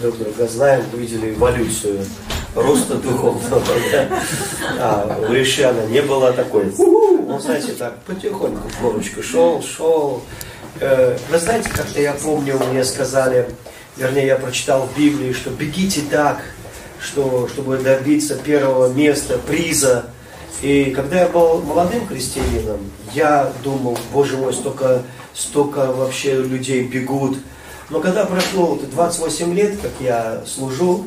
друг друга знаем, видели эволюцию роста духовного. А у Ришана не было такой, он, знаете, так потихоньку в горочку шел, шел. Э, вы знаете, как-то я помню, мне сказали, вернее, я прочитал в Библии, что бегите так, что, чтобы добиться первого места, приза. И когда я был молодым христианином, я думал, боже мой, столько, столько вообще людей бегут. Но когда прошло 28 лет, как я служу,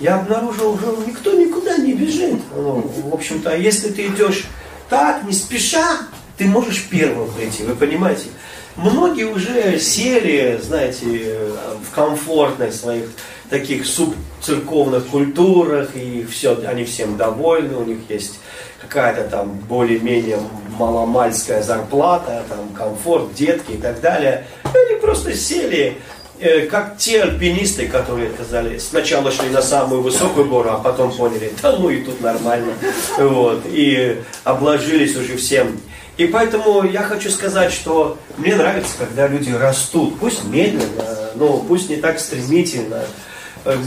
я обнаружил, уже никто никуда не бежит. Ну, в общем-то, если ты идешь так, не спеша, ты можешь первым прийти, вы понимаете? Многие уже сели, знаете, в комфортных своих таких субцерковных культурах, и все, они всем довольны, у них есть какая-то там более-менее маломальская зарплата, там комфорт, детки и так далее. Они просто сели, как те альпинисты, которые сказали, сначала шли на самую высокую гору, а потом поняли, да ну и тут нормально, вот, и обложились уже всем. И поэтому я хочу сказать, что мне нравится, когда люди растут, пусть медленно, но пусть не так стремительно.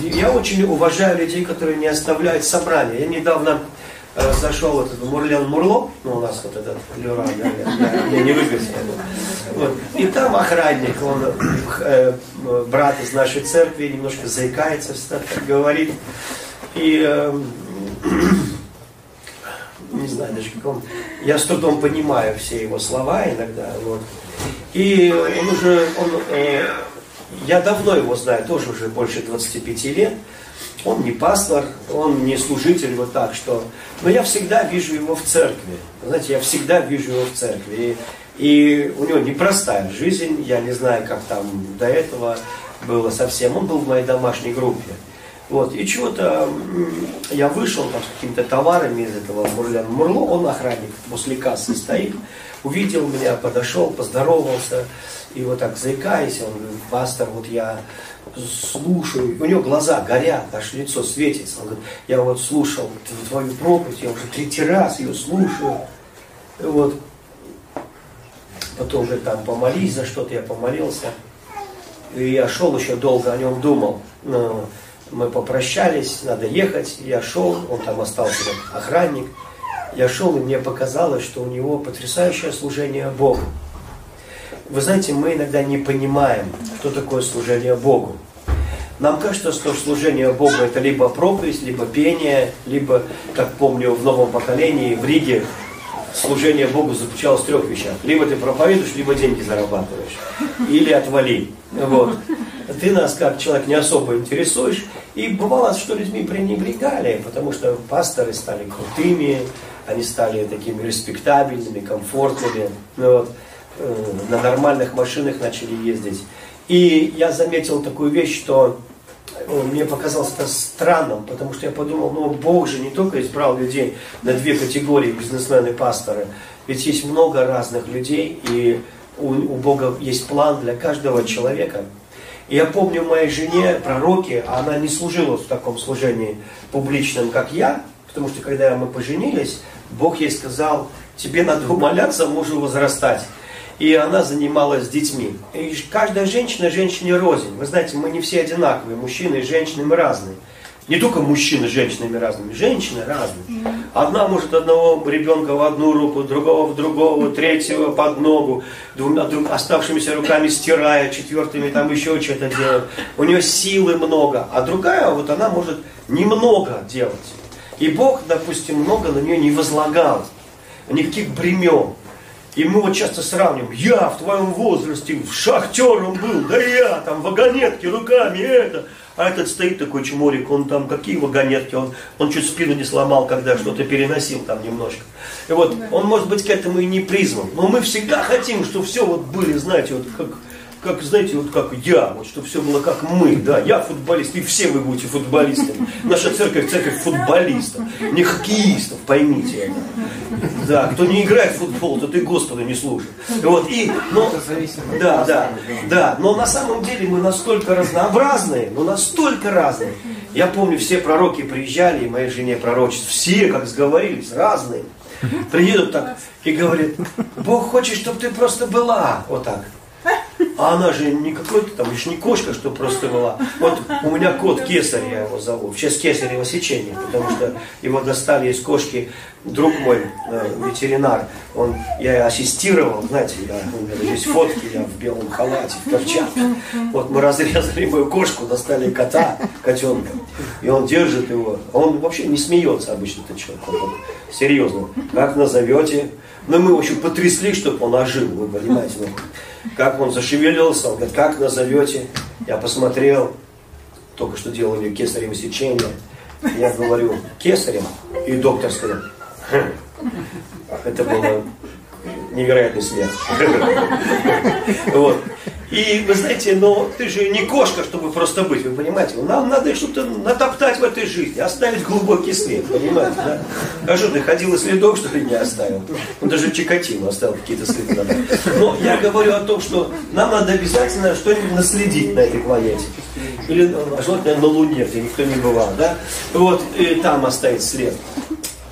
Я очень уважаю людей, которые не оставляют собрания. Я недавно э, зашел вот этот Мурлен Мурло, ну у нас вот этот Люра, да, я, я не выиграл. Вот. И там охранник, он э, брат из нашей церкви, немножко заикается, говорит. И э, не знаю даже как он, я с трудом понимаю все его слова иногда, вот. И он уже, он, э, я давно его знаю, тоже уже больше 25 лет, он не пастор, он не служитель вот так, что... Но я всегда вижу его в церкви. Знаете, я всегда вижу его в церкви. И, и у него непростая жизнь, я не знаю, как там до этого было совсем. Он был в моей домашней группе. Вот, и чего-то я вышел там, с какими-то товарами из этого Мурляна Мурло, он охранник после кассы стоит, увидел меня, подошел, поздоровался, и вот так заикаясь, он говорит, пастор, вот я слушаю, у него глаза горят, аж лицо светится, он говорит, я вот слушал твою проповедь, я уже третий раз ее слушаю, и вот, потом же там помолись за что-то, я помолился, и я шел еще долго о нем думал, мы попрощались, надо ехать, я шел, он там остался охранник, я шел, и мне показалось, что у него потрясающее служение Богу. Вы знаете, мы иногда не понимаем, что такое служение Богу. Нам кажется, что служение Богу это либо проповедь, либо пение, либо, как помню, в новом поколении в Риге служение Богу заключалось в трех вещах. Либо ты проповедуешь, либо деньги зарабатываешь. Или отвали. Вот. Ты нас как человек не особо интересуешь. И бывало, что людьми пренебрегали, потому что пасторы стали крутыми, они стали такими респектабельными, комфортными. Ну, вот, на нормальных машинах начали ездить. И я заметил такую вещь, что э, мне показалось это странным, потому что я подумал, ну Бог же не только избрал людей на две категории, бизнесмены и пасторы, ведь есть много разных людей, и у, у Бога есть план для каждого человека. И я помню моей жене, пророке, она не служила в таком служении публичном, как я, потому что когда мы поженились, Бог ей сказал, тебе надо умоляться мужу возрастать. И она занималась с детьми. И каждая женщина женщине рознь. Вы знаете, мы не все одинаковые, мужчины и женщины мы разные. Не только мужчины с женщинами разными, женщины разные. Одна может одного ребенка в одну руку, другого в другого, третьего под ногу, двумя друг, оставшимися руками стирая, четвертыми там еще что-то делать. У нее силы много, а другая вот она может немного делать. И Бог, допустим, много на нее не возлагал, никаких бремен. И мы вот часто сравниваем, я в твоем возрасте шахтером был, да я там вагонетки руками это. А этот стоит такой чморик, он там какие вагонетки, он, он чуть спину не сломал, когда что-то переносил там немножко. И вот он может быть к этому и не призван. Но мы всегда хотим, чтобы все вот были, знаете, вот как как, знаете, вот как я, вот чтобы все было как мы, да, я футболист, и все вы будете футболистами. Наша церковь, церковь футболистов, не хоккеистов, поймите это. Да, кто не играет в футбол, то ты Господа не слушай. Вот, и, но, да, да, да, но на самом деле мы настолько разнообразные, но настолько разные. Я помню, все пророки приезжали, и моей жене пророчество, все, как сговорились, разные. Приедут так и говорят, Бог хочет, чтобы ты просто была, вот так. А она же не какой-то там, лишь не кошка, что просто была. Вот у меня кот Кесарь, я его зову. В честь Кесарева сечения, потому что его достали из кошки друг мой, э, ветеринар. Он, я ассистировал, знаете, я, у меня здесь фотки, я в белом халате, в перчатках. Вот мы разрезали мою кошку, достали кота, котенка. И он держит его. Он вообще не смеется обычно, этот человек. Он, он, серьезно. Как назовете? Ну, мы, в общем, потрясли, чтобы он ожил, вы понимаете. Ну, как он зашевелился, он говорит, как назовете? Я посмотрел, только что делали кесарево сечение. Я говорю, кесарем. И доктор сказал. это было невероятный смех. Вот. И вы знаете, но ты же не кошка, чтобы просто быть, вы понимаете? Нам надо что-то натоптать в этой жизни, оставить глубокий след, понимаете, да? А что, ты ходил и следов, что ли, не оставил? Ну, даже Чикатило оставил какие-то следы. Но я говорю о том, что нам надо обязательно что-нибудь наследить на этой планете. Или ну, желательно на Луне, где никто не бывал, да? Вот, и там оставить след.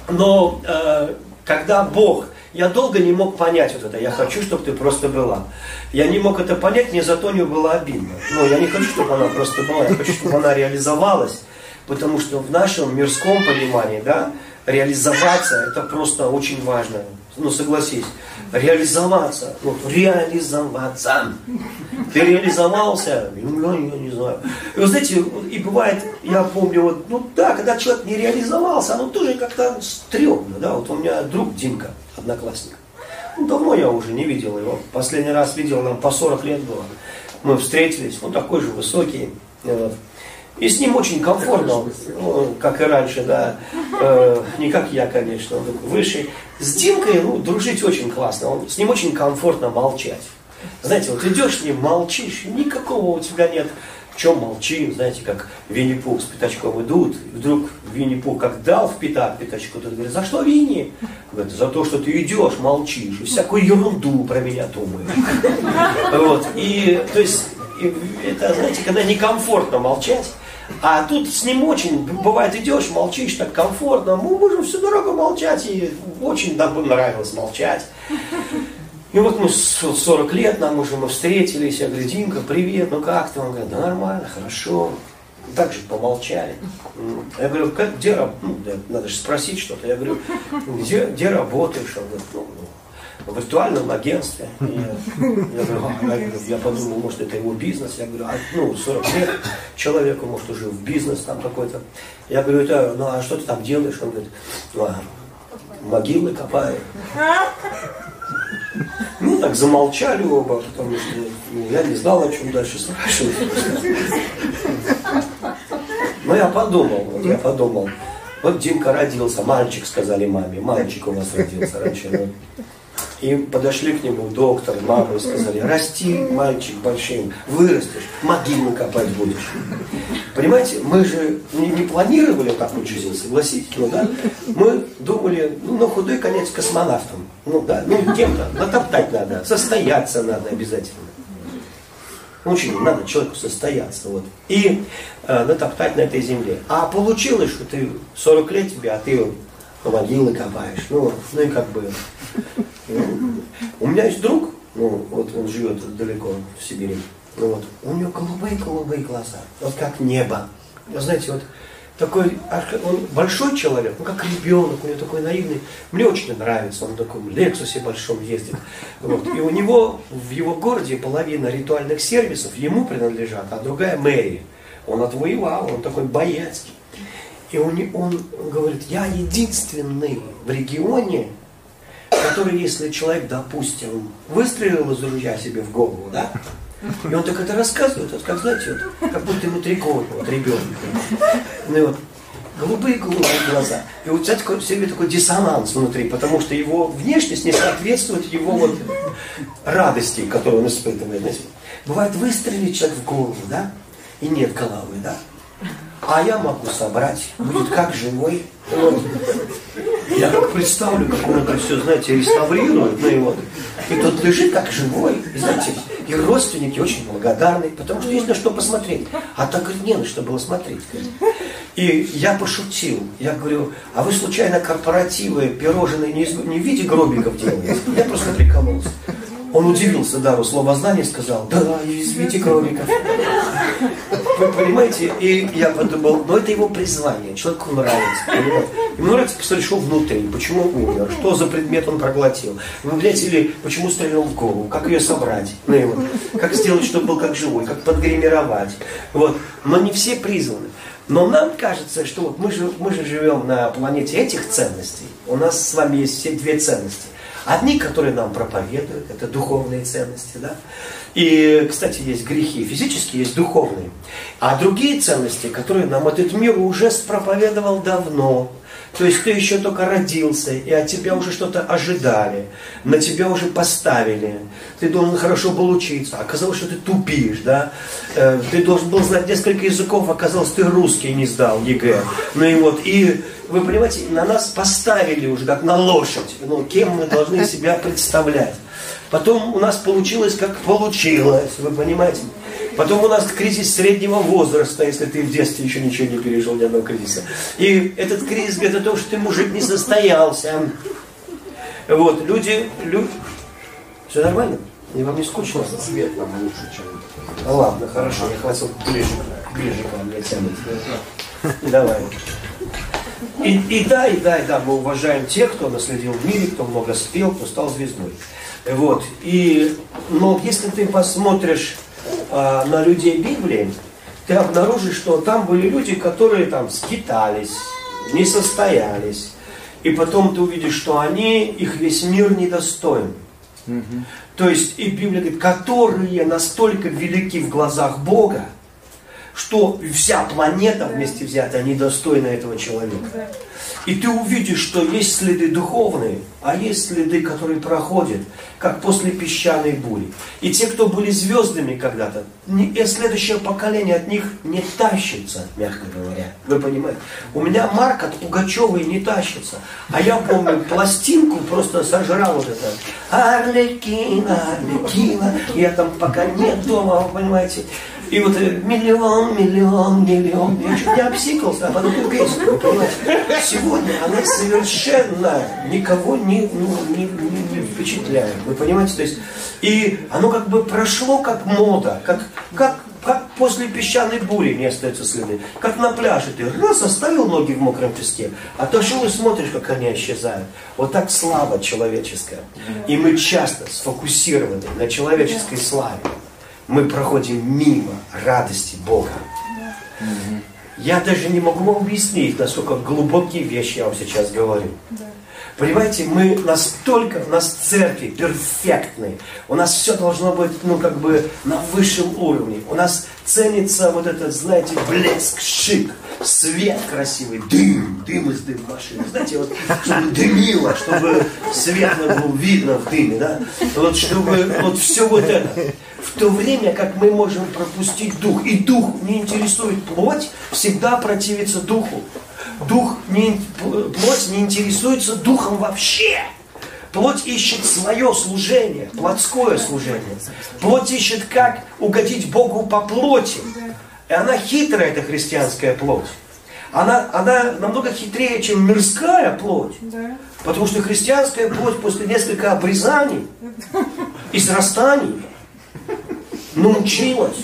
Но э, когда Бог я долго не мог понять вот это. Я хочу, чтобы ты просто была. Я не мог это понять, мне зато не было обидно. Но я не хочу, чтобы она просто была. Я хочу, чтобы она реализовалась. Потому что в нашем мирском понимании, да, реализоваться это просто очень важно. Ну, согласись, реализоваться, вот, реализоваться. Ты реализовался? Ну, я, я не знаю. И вы знаете, и бывает, я помню, вот, ну да, когда человек не реализовался, оно тоже как-то стрёмно, да, вот у меня друг Димка, одноклассник. Ну, давно я уже не видел его. Последний раз видел, нам по 40 лет было. Мы встретились, он такой же высокий. И с ним очень комфортно, ну, как и раньше, да. Э, не как я, конечно, он выше. С Димкой, ну, дружить очень классно. Он, с ним очень комфортно молчать. Знаете, вот идешь с ним, молчишь, никакого у тебя нет чем молчим, знаете, как Винни-Пух с пятачком идут, и вдруг Винни-Пух как дал в пятак пятачку, тот говорит, за что Винни? Говорит, за то, что ты идешь, молчишь, и всякую ерунду про меня думаешь. Вот, и, то есть, это, знаете, когда некомфортно молчать, а тут с ним очень, бывает, идешь, молчишь так комфортно, мы можем всю дорогу молчать, и очень нам нравилось молчать. И вот мы 40 лет, нам уже мы встретились, я говорю, Димка, привет, ну как ты? Он говорит, да нормально, хорошо. Так же помолчали. Я говорю, как, где ну, надо же спросить что-то. Я говорю, где, где работаешь? Он говорит, ну, в виртуальном агентстве. И я, говорю, я подумал, может, это его бизнес. Я говорю, а, ну, 40 лет человеку, может, уже в бизнес там какой-то. Я говорю, это, ну, а что ты там делаешь? Он говорит, ну, а, могилы копаю. Ну, так замолчали оба, потому что ну, я не знал, о чем дальше спрашивать. Но я подумал, вот я подумал. Вот Димка родился, мальчик, сказали маме, мальчик у вас родился раньше. И подошли к нему доктор, мама и сказали, расти, мальчик, большим, вырастешь, могилу копать будешь. Понимаете, мы же не, не планировали такую жизнь, согласитесь, ну да? Мы думали, ну, на худой конец космонавтом. Ну да, ну кем-то, натоптать надо, состояться надо обязательно. Очень надо человеку состояться. Вот. И э, натоптать на этой земле. А получилось, что ты 40 лет тебе, а ты могилы копаешь. Ну, ну и как бы у меня есть друг, ну, вот он живет далеко в Сибири, ну, вот, у него голубые-голубые глаза, вот как небо. Вы знаете, вот такой, он большой человек, ну как ребенок, у него такой наивный. Мне очень нравится, он в таком Лексусе большом ездит. Вот. И у него в его городе половина ритуальных сервисов ему принадлежат, а другая мэрии. Он отвоевал, он такой боец. И он, он говорит, я единственный в регионе, который, если человек, допустим, выстрелил из ружья себе в голову, да, и он так это рассказывает, вот, как, знаете, вот, как будто ему три года, вот ребенок. Ну вот, голубые-голубые глаза. И вот, кстати, все время такой диссонанс внутри, потому что его внешность не соответствует его вот радости, которую он испытывает. Бывает, выстрелит человек в голову, да, и нет головы, да, а я могу собрать, будет как живой. Вот. Я как представлю, как он это все, знаете, реставрирует, ну и вот. И тот лежит как живой, и, знаете, и родственники очень благодарны, потому что есть на что посмотреть. А так, говорит, не на что было смотреть. И я пошутил, я говорю, а вы случайно корпоративы, пирожные не, не в виде гробиков делаете? Я просто прикололся. Он удивился дару словознания и сказал, да, извините кроликов. Вы понимаете? И я подумал, ну это его призвание, человеку нравится. Понимаете? Ему нравится посмотреть, что внутри, почему умер, что за предмет он проглотил. Вы, блядь, или почему стрелял в голову, как ее собрать, ну, вот, как сделать, чтобы был как живой, как подгримировать. Вот. Но не все призваны. Но нам кажется, что вот мы же, мы же живем на планете этих ценностей. У нас с вами есть все две ценности. Одни, которые нам проповедуют, это духовные ценности, да. И, кстати, есть грехи физические, есть духовные. А другие ценности, которые нам этот мир уже проповедовал давно, то есть ты еще только родился, и от тебя уже что-то ожидали, на тебя уже поставили, ты должен хорошо был учиться, оказалось, что ты тупишь, да, э, ты должен был знать несколько языков, оказалось, ты русский не сдал, ЕГЭ. Ну и вот, и вы понимаете, на нас поставили уже как на лошадь, ну, кем мы должны себя представлять. Потом у нас получилось, как получилось, вы понимаете. Потом у нас кризис среднего возраста, если ты в детстве еще ничего не пережил, ни одного кризиса. И этот кризис говорит о том, что ты мужик не состоялся. Вот, люди, люди... Все нормально? И вам не скучно? Свет нам лучше, чем... Ну, ладно, хорошо, я хватил ближе, ближе к вам, я тяну. Давай. И, и да, и да, и да, мы уважаем тех, кто наследил в мире, кто много спел, кто стал звездой. Вот. И, но если ты посмотришь э, на людей Библии, ты обнаружишь, что там были люди, которые там скитались, не состоялись. И потом ты увидишь, что они, их весь мир недостоин. Угу. То есть, и Библия говорит, которые настолько велики в глазах Бога, что вся планета вместе взятая недостойна этого человека. И ты увидишь, что есть следы духовные, а есть следы, которые проходят, как после песчаной бури. И те, кто были звездами когда-то, и следующее поколение от них не тащится, мягко говоря. Вы понимаете? У меня Марк от Пугачевой не тащится. А я помню, пластинку просто сожрал вот это. Арлекина, Арлекина. Я там пока нет дома, вы понимаете. И вот э, миллион, миллион, миллион. Я чуть не обсикался, а потом понимаете? Сегодня она совершенно никого не, ну, не, не, не впечатляет. Вы понимаете? То есть, и оно как бы прошло как мода, как, как, как после песчаной бури не остаются следы. Как на пляже ты раз оставил ноги в мокром песке, а то что и смотришь, как они исчезают. Вот так слава человеческая. И мы часто сфокусированы на человеческой славе мы проходим мимо радости Бога. Я даже не могу вам объяснить, насколько глубокие вещи я вам сейчас говорю. Понимаете, мы настолько, у нас церкви перфектные, у нас все должно быть, ну, как бы на высшем уровне. У нас ценится вот этот, знаете, блеск, шик, свет красивый, дым, дым из дым машины. Знаете, вот, чтобы дымило, чтобы светло было видно в дыме, да? Вот чтобы, вот все вот это. В то время, как мы можем пропустить дух, и дух не интересует плоть, всегда противится духу. Дух не, плоть не интересуется духом вообще. Плоть ищет свое служение, плотское служение. Плоть ищет, как угодить Богу по плоти. И она хитрая, эта христианская плоть. Она, она намного хитрее, чем мирская плоть. Да. Потому что христианская плоть после нескольких обрезаний и срастаний научилась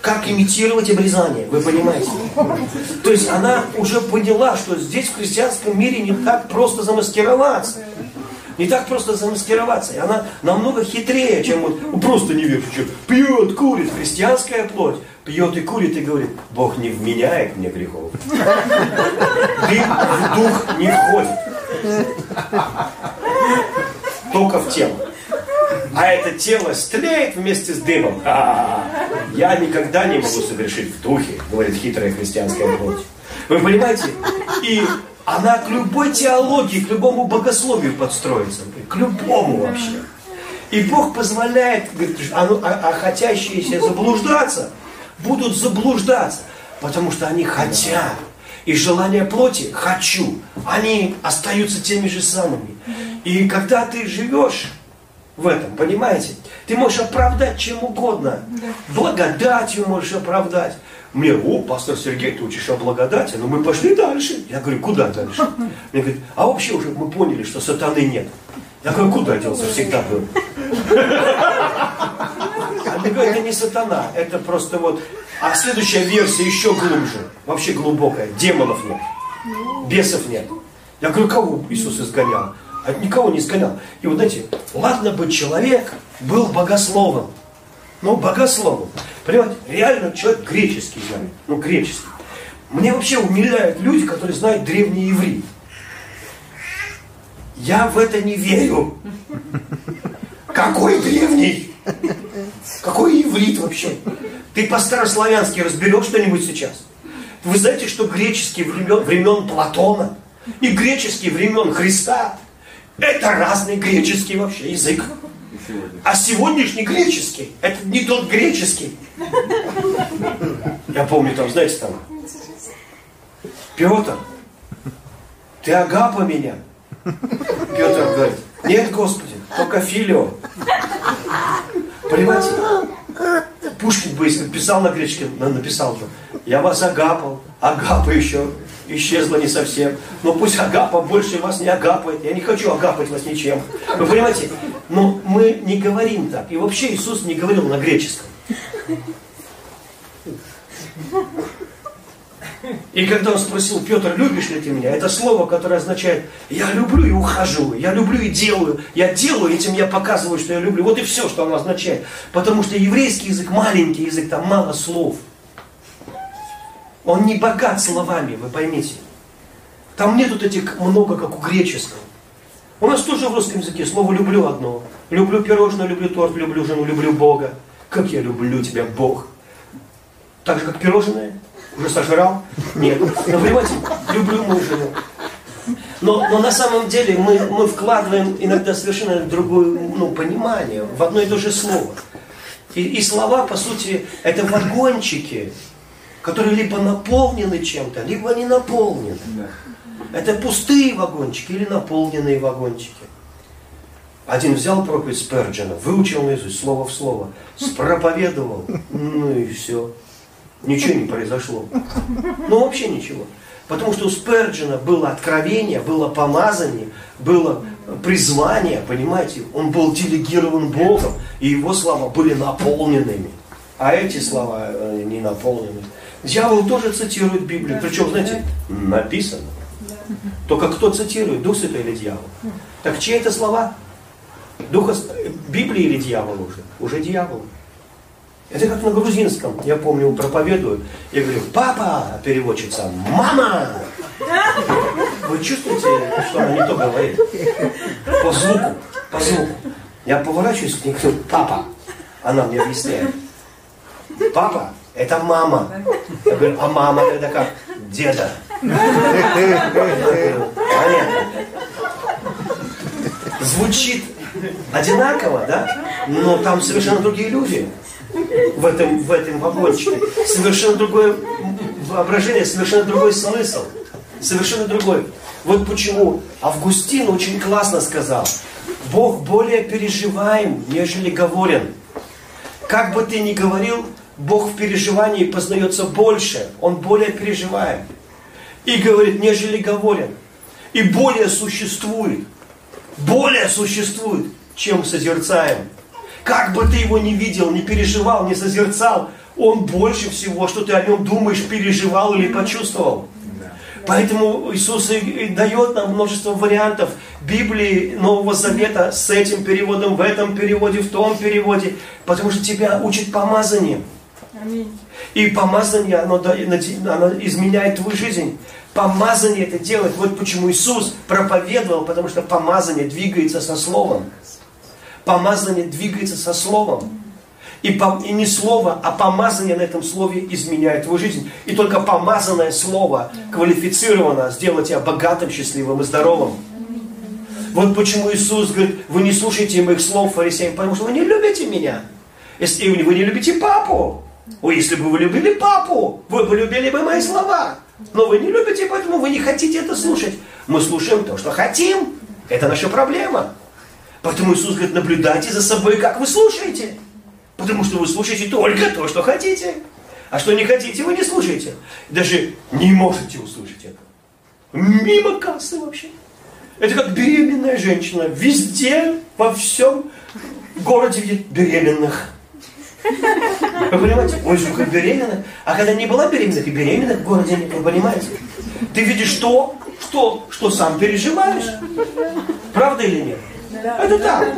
как имитировать обрезание, вы понимаете? То есть она уже поняла, что здесь в христианском мире не так просто замаскироваться. Не так просто замаскироваться. И она намного хитрее, чем вот ну, просто неверующий. Пьет, курит, христианская плоть. Пьет и курит и говорит, Бог не вменяет мне грехов. Дух не входит. Только в тело а это тело стлеет вместе с дымом. А-а-а. Я никогда не могу совершить в духе, говорит хитрая христианская плоть. Вы понимаете? И она к любой теологии, к любому богословию подстроится. К любому вообще. И Бог позволяет, говорит, а, ну, а, а хотящиеся заблуждаться, будут заблуждаться, потому что они хотят. И желание плоти «хочу», они остаются теми же самыми. И когда ты живешь в этом, понимаете? Ты можешь оправдать чем угодно. Да. Благодатью можешь оправдать. Мне, о, пастор Сергей, ты учишь о благодати, но мы пошли дальше. Я говорю, куда дальше? Мне говорят, а вообще уже мы поняли, что сатаны нет. Я говорю, куда делся? Всегда был. А мне говорят, это не сатана, это просто вот... А следующая версия еще глубже, вообще глубокая. Демонов нет, бесов нет. Я говорю, кого Иисус изгонял? А никого не изгонял. И вот знаете, ладно бы человек был богословом. Ну, богословом. Понимаете, реально человек греческий знает. Ну, греческий. Мне вообще умиляют люди, которые знают древний иврит. Я в это не верю. Какой древний? Какой иврит вообще? Ты по-старославянски разберешь что-нибудь сейчас? Вы знаете, что греческий времен, времен Платона и греческий времен Христа это разный греческий вообще язык. А сегодняшний греческий, это не тот греческий. Я помню там, знаете, там, Петр, ты агапа меня? Петр говорит, нет, Господи, только филио. Понимаете? Пушкин бы, если писал на греческом, написал же, я вас агапал, агапа еще исчезла не совсем. Но пусть агапа больше вас не агапает. Я не хочу агапать вас ничем. Вы понимаете? Но мы не говорим так. И вообще Иисус не говорил на греческом. И когда он спросил, Петр, любишь ли ты меня? Это слово, которое означает, я люблю и ухожу, я люблю и делаю, я делаю, этим я показываю, что я люблю. Вот и все, что оно означает. Потому что еврейский язык маленький язык, там мало слов. Он не богат словами, вы поймите. Там нет вот этих много, как у греческого. У нас тоже в русском языке слово «люблю» одно. Люблю пирожное, люблю торт, люблю жену, люблю Бога. Как я люблю тебя, Бог. Так же, как пирожное. Уже сожрал? Нет. Но понимаете, люблю мою жену. Но, но на самом деле мы, мы вкладываем иногда совершенно другое ну, понимание в одно и то же слово. И, и слова, по сути, это вагончики, которые либо наполнены чем-то, либо не наполнены. Это пустые вагончики или наполненные вагончики. Один взял проповедь Сперджина, выучил наизусть слово в слово, спроповедовал, ну и все. Ничего не произошло. Ну вообще ничего. Потому что у Сперджина было откровение, было помазание, было призвание, понимаете? Он был делегирован Богом, и его слова были наполненными. А эти слова э, не наполнены. Дьявол тоже цитирует Библию. Причем, знаете, написано. Только кто цитирует, Дух Святой или дьявол? Так чьи это слова? Духа Библии или дьявол уже? Уже дьявол. Это как на грузинском. Я помню, проповедую. Я говорю, папа, переводчица, мама. Вы чувствуете, что она не то говорит? По звуку, по звуку. Я поворачиваюсь к ней, говорю, папа. Она мне объясняет. Папа, это мама. Я говорю, а мама это как? Деда. Понятно. Звучит одинаково, да? Но там совершенно другие люди в этом, в этом вагончике. Совершенно другое воображение, совершенно другой смысл. Совершенно другой. Вот почему Августин очень классно сказал. Бог более переживаем, нежели говорен. Как бы ты ни говорил, Бог в переживании познается больше, Он более переживает. И говорит, нежели говорен. И более существует. Более существует, чем созерцаем. Как бы ты его не видел, не переживал, не созерцал, он больше всего, что ты о нем думаешь, переживал или почувствовал. Поэтому Иисус и дает нам множество вариантов Библии Нового Завета с этим переводом, в этом переводе, в том переводе, потому что тебя учит помазанием. И помазание, оно, оно изменяет твою жизнь. Помазание это делает. Вот почему Иисус проповедовал, потому что помазание двигается со Словом. Помазание двигается со Словом. И, по, и не слово, а помазание на этом слове изменяет твою жизнь. И только помазанное слово квалифицировано сделать тебя богатым, счастливым и здоровым. Вот почему Иисус говорит, вы не слушаете моих слов, фарисеям, потому что вы не любите меня. Если вы не любите папу. Ой, если бы вы любили папу, вы бы любили бы мои слова. Но вы не любите, поэтому вы не хотите это слушать. Мы слушаем то, что хотим. Это наша проблема. Поэтому Иисус говорит, наблюдайте за собой, как вы слушаете. Потому что вы слушаете только то, что хотите. А что не хотите, вы не слушаете. Даже не можете услышать это. Мимо кассы вообще. Это как беременная женщина. Везде, во всем городе видит беременных. Вы понимаете? Ой, сколько беременных. А когда не была беременных, и беременных в городе вы понимаете? Ты видишь то, что, что сам переживаешь. Правда или нет? Это так.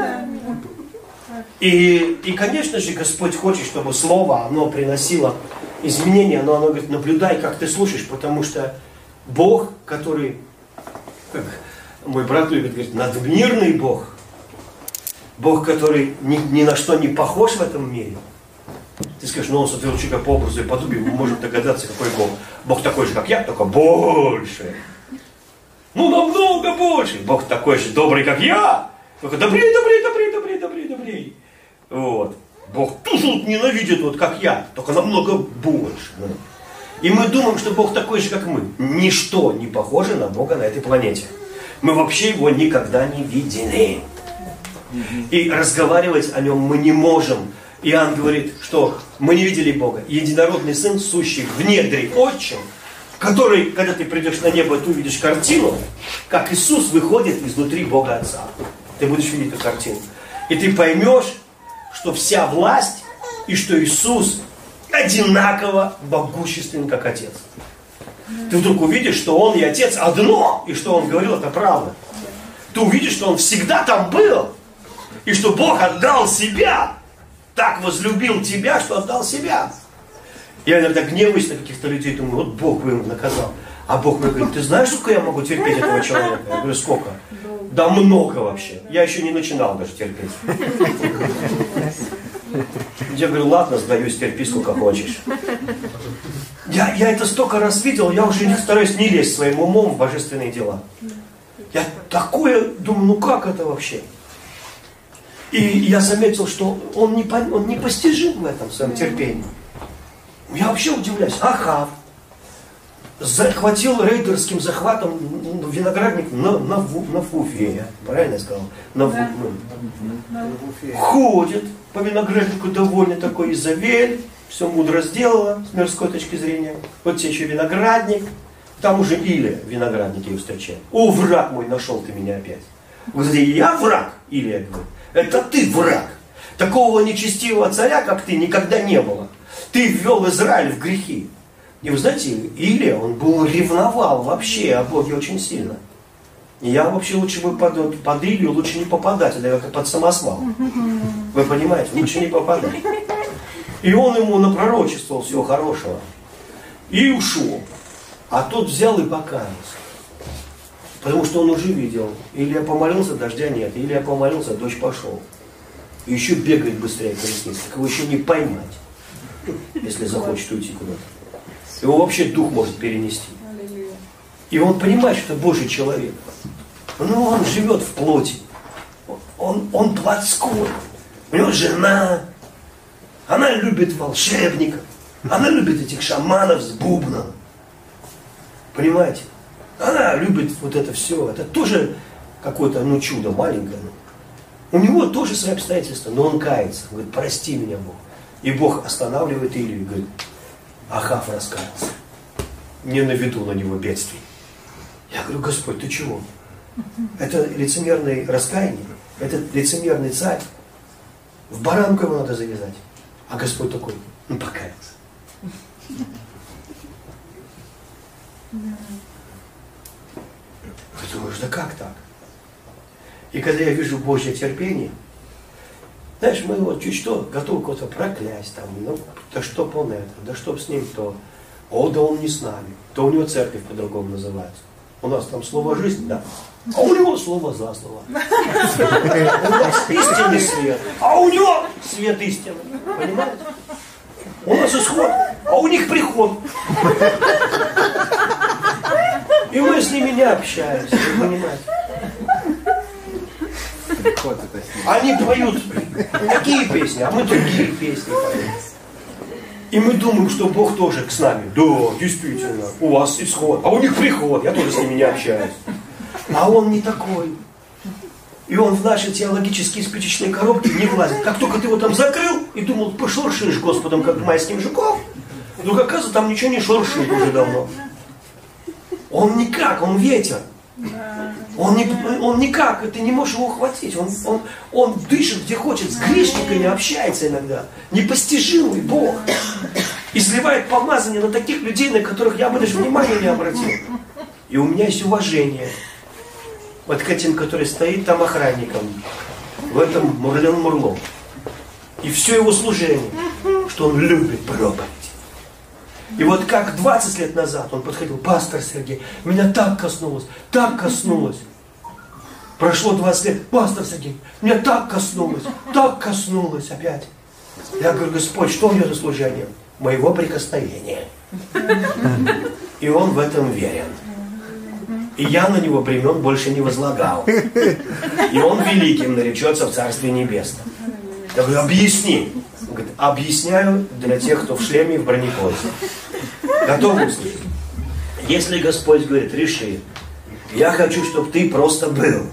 И, и, конечно же, Господь хочет, чтобы Слово, оно приносило изменения, но оно говорит, наблюдай, как ты слушаешь, потому что Бог, который, как мой брат любит говорить, надмирный Бог, Бог, который ни, ни на что не похож в этом мире. Ты скажешь, ну он сотворил человека по образу и подобию, мы можем догадаться, какой Бог. Бог такой же, как я, только больше. Ну, намного больше. Бог такой же добрый, как я. Только добрее, добрее, добрее, добрее, добрее, добрее. Вот. Бог тоже ненавидит, вот как я, только намного больше. Да. И мы думаем, что Бог такой же, как мы. Ничто не похоже на Бога на этой планете. Мы вообще его никогда не видели. И разговаривать о нем мы не можем. Иоанн говорит, что мы не видели Бога. Единородный Сын, сущий в недре отчим, который, когда ты придешь на небо, ты увидишь картину, как Иисус выходит изнутри Бога Отца. Ты будешь видеть эту картину. И ты поймешь, что вся власть и что Иисус одинаково могуществен, как Отец. Ты вдруг увидишь, что Он и Отец одно, и что Он говорил, это правда. Ты увидишь, что Он всегда там был, и что Бог отдал себя, так возлюбил тебя, что отдал себя. Я иногда гневаюсь на каких-то людей, думаю, вот Бог бы ему наказал. А Бог мне говорит, ты знаешь, сколько я могу терпеть этого человека? Я говорю, сколько? Да много вообще. Я еще не начинал даже терпеть. Я говорю, ладно, сдаюсь, терпи сколько хочешь. Я, я это столько раз видел, я уже не стараюсь не лезть своим умом в божественные дела. Я такое думаю, ну как это вообще? И я заметил, что он, не, он непостижим в этом своем терпении. Я вообще удивляюсь. Ахав захватил рейдерским захватом виноградник на, на, на Фуфе, правильно я сказал? На, да. ну, Ходит по винограднику довольно такой Изавель, все мудро сделала с мирской точки зрения. Вот тебе еще виноградник, там уже Илья виноградники встречает. О, враг мой, нашел ты меня опять. Знаете, я враг, Илья говорит. Это ты враг. Такого нечестивого царя, как ты, никогда не было. Ты ввел Израиль в грехи. И вы знаете, Илия, он был ревновал вообще о Боге очень сильно. Я вообще лучше бы под, под Илью лучше не попадать, это как под самосвал. Вы понимаете, лучше не попадать. И он ему напророчествовал всего хорошего. И ушел. А тот взял и покаялся. Потому что он уже видел. Или я помолился, дождя нет. Или я помолился, дождь пошел. И еще бегает быстрее колесница. Так его еще не поймать, если захочет уйти куда-то. Его вообще дух может перенести. И он понимает, что Божий человек. Но он живет в плоти. Он, он плотской. У него жена. Она любит волшебников. Она любит этих шаманов с бубном. Понимаете? Она любит вот это все. Это тоже какое-то, ну, чудо маленькое. У него тоже свои обстоятельства, но он кается. Говорит, прости меня, Бог. И Бог останавливает Илью и говорит, Ахав раскается. Не наведу на него бедствий. Я говорю, Господь, ты чего? Это лицемерное раскаяние, это лицемерный царь. В баранку его надо завязать. А Господь такой, ну покаяться. Ты думаешь, да как так? И когда я вижу Божье терпение, знаешь, мы вот чуть что готовы кого-то проклясть, там, ну, да чтоб он это, да чтоб с ним то. О, да он не с нами. То у него церковь по-другому называется. У нас там слово жизнь, да. А у него слово за слово. У нас истинный свет. А у него свет истины. Понимаете? У нас исход, а у них приход. И мы с ними не общаемся, вы понимаете? Они поют такие песни, а мы другие песни поем. И мы думаем, что Бог тоже с нами. Да, действительно, у вас исход, а у них приход, я тоже с ними не общаюсь. А он не такой. И он в наши теологические спичечные коробки не влазит. Как только ты его там закрыл и думал, пошуршишь Господом, как майским жуком, вдруг оказывается, там ничего не шуршит уже давно. Он никак, он ветер. Он, не, он никак, ты не можешь его ухватить. Он, он, он дышит где хочет, с грешниками общается иногда. Непостижимый Бог. И сливает помазание на таких людей, на которых я бы даже внимания не обратил. И у меня есть уважение. Вот к этим, который стоит там охранником. В этом Мурлен Мурло. И все его служение, что он любит проповедь. И вот как 20 лет назад он подходил, пастор Сергей, меня так коснулось, так коснулось. Прошло 20 лет, пастор Сергей, меня так коснулось, так коснулось опять. Я говорю, Господь, что у меня за служение? Моего прикосновения. И он в этом верен. И я на него бремен больше не возлагал. И он великим наречется в Царстве Небесном. Я говорю, объясни. Он говорит, объясняю для тех, кто в шлеме и в бронепоясе. Готовы услышать? Если Господь говорит, реши, я хочу, чтобы ты просто был.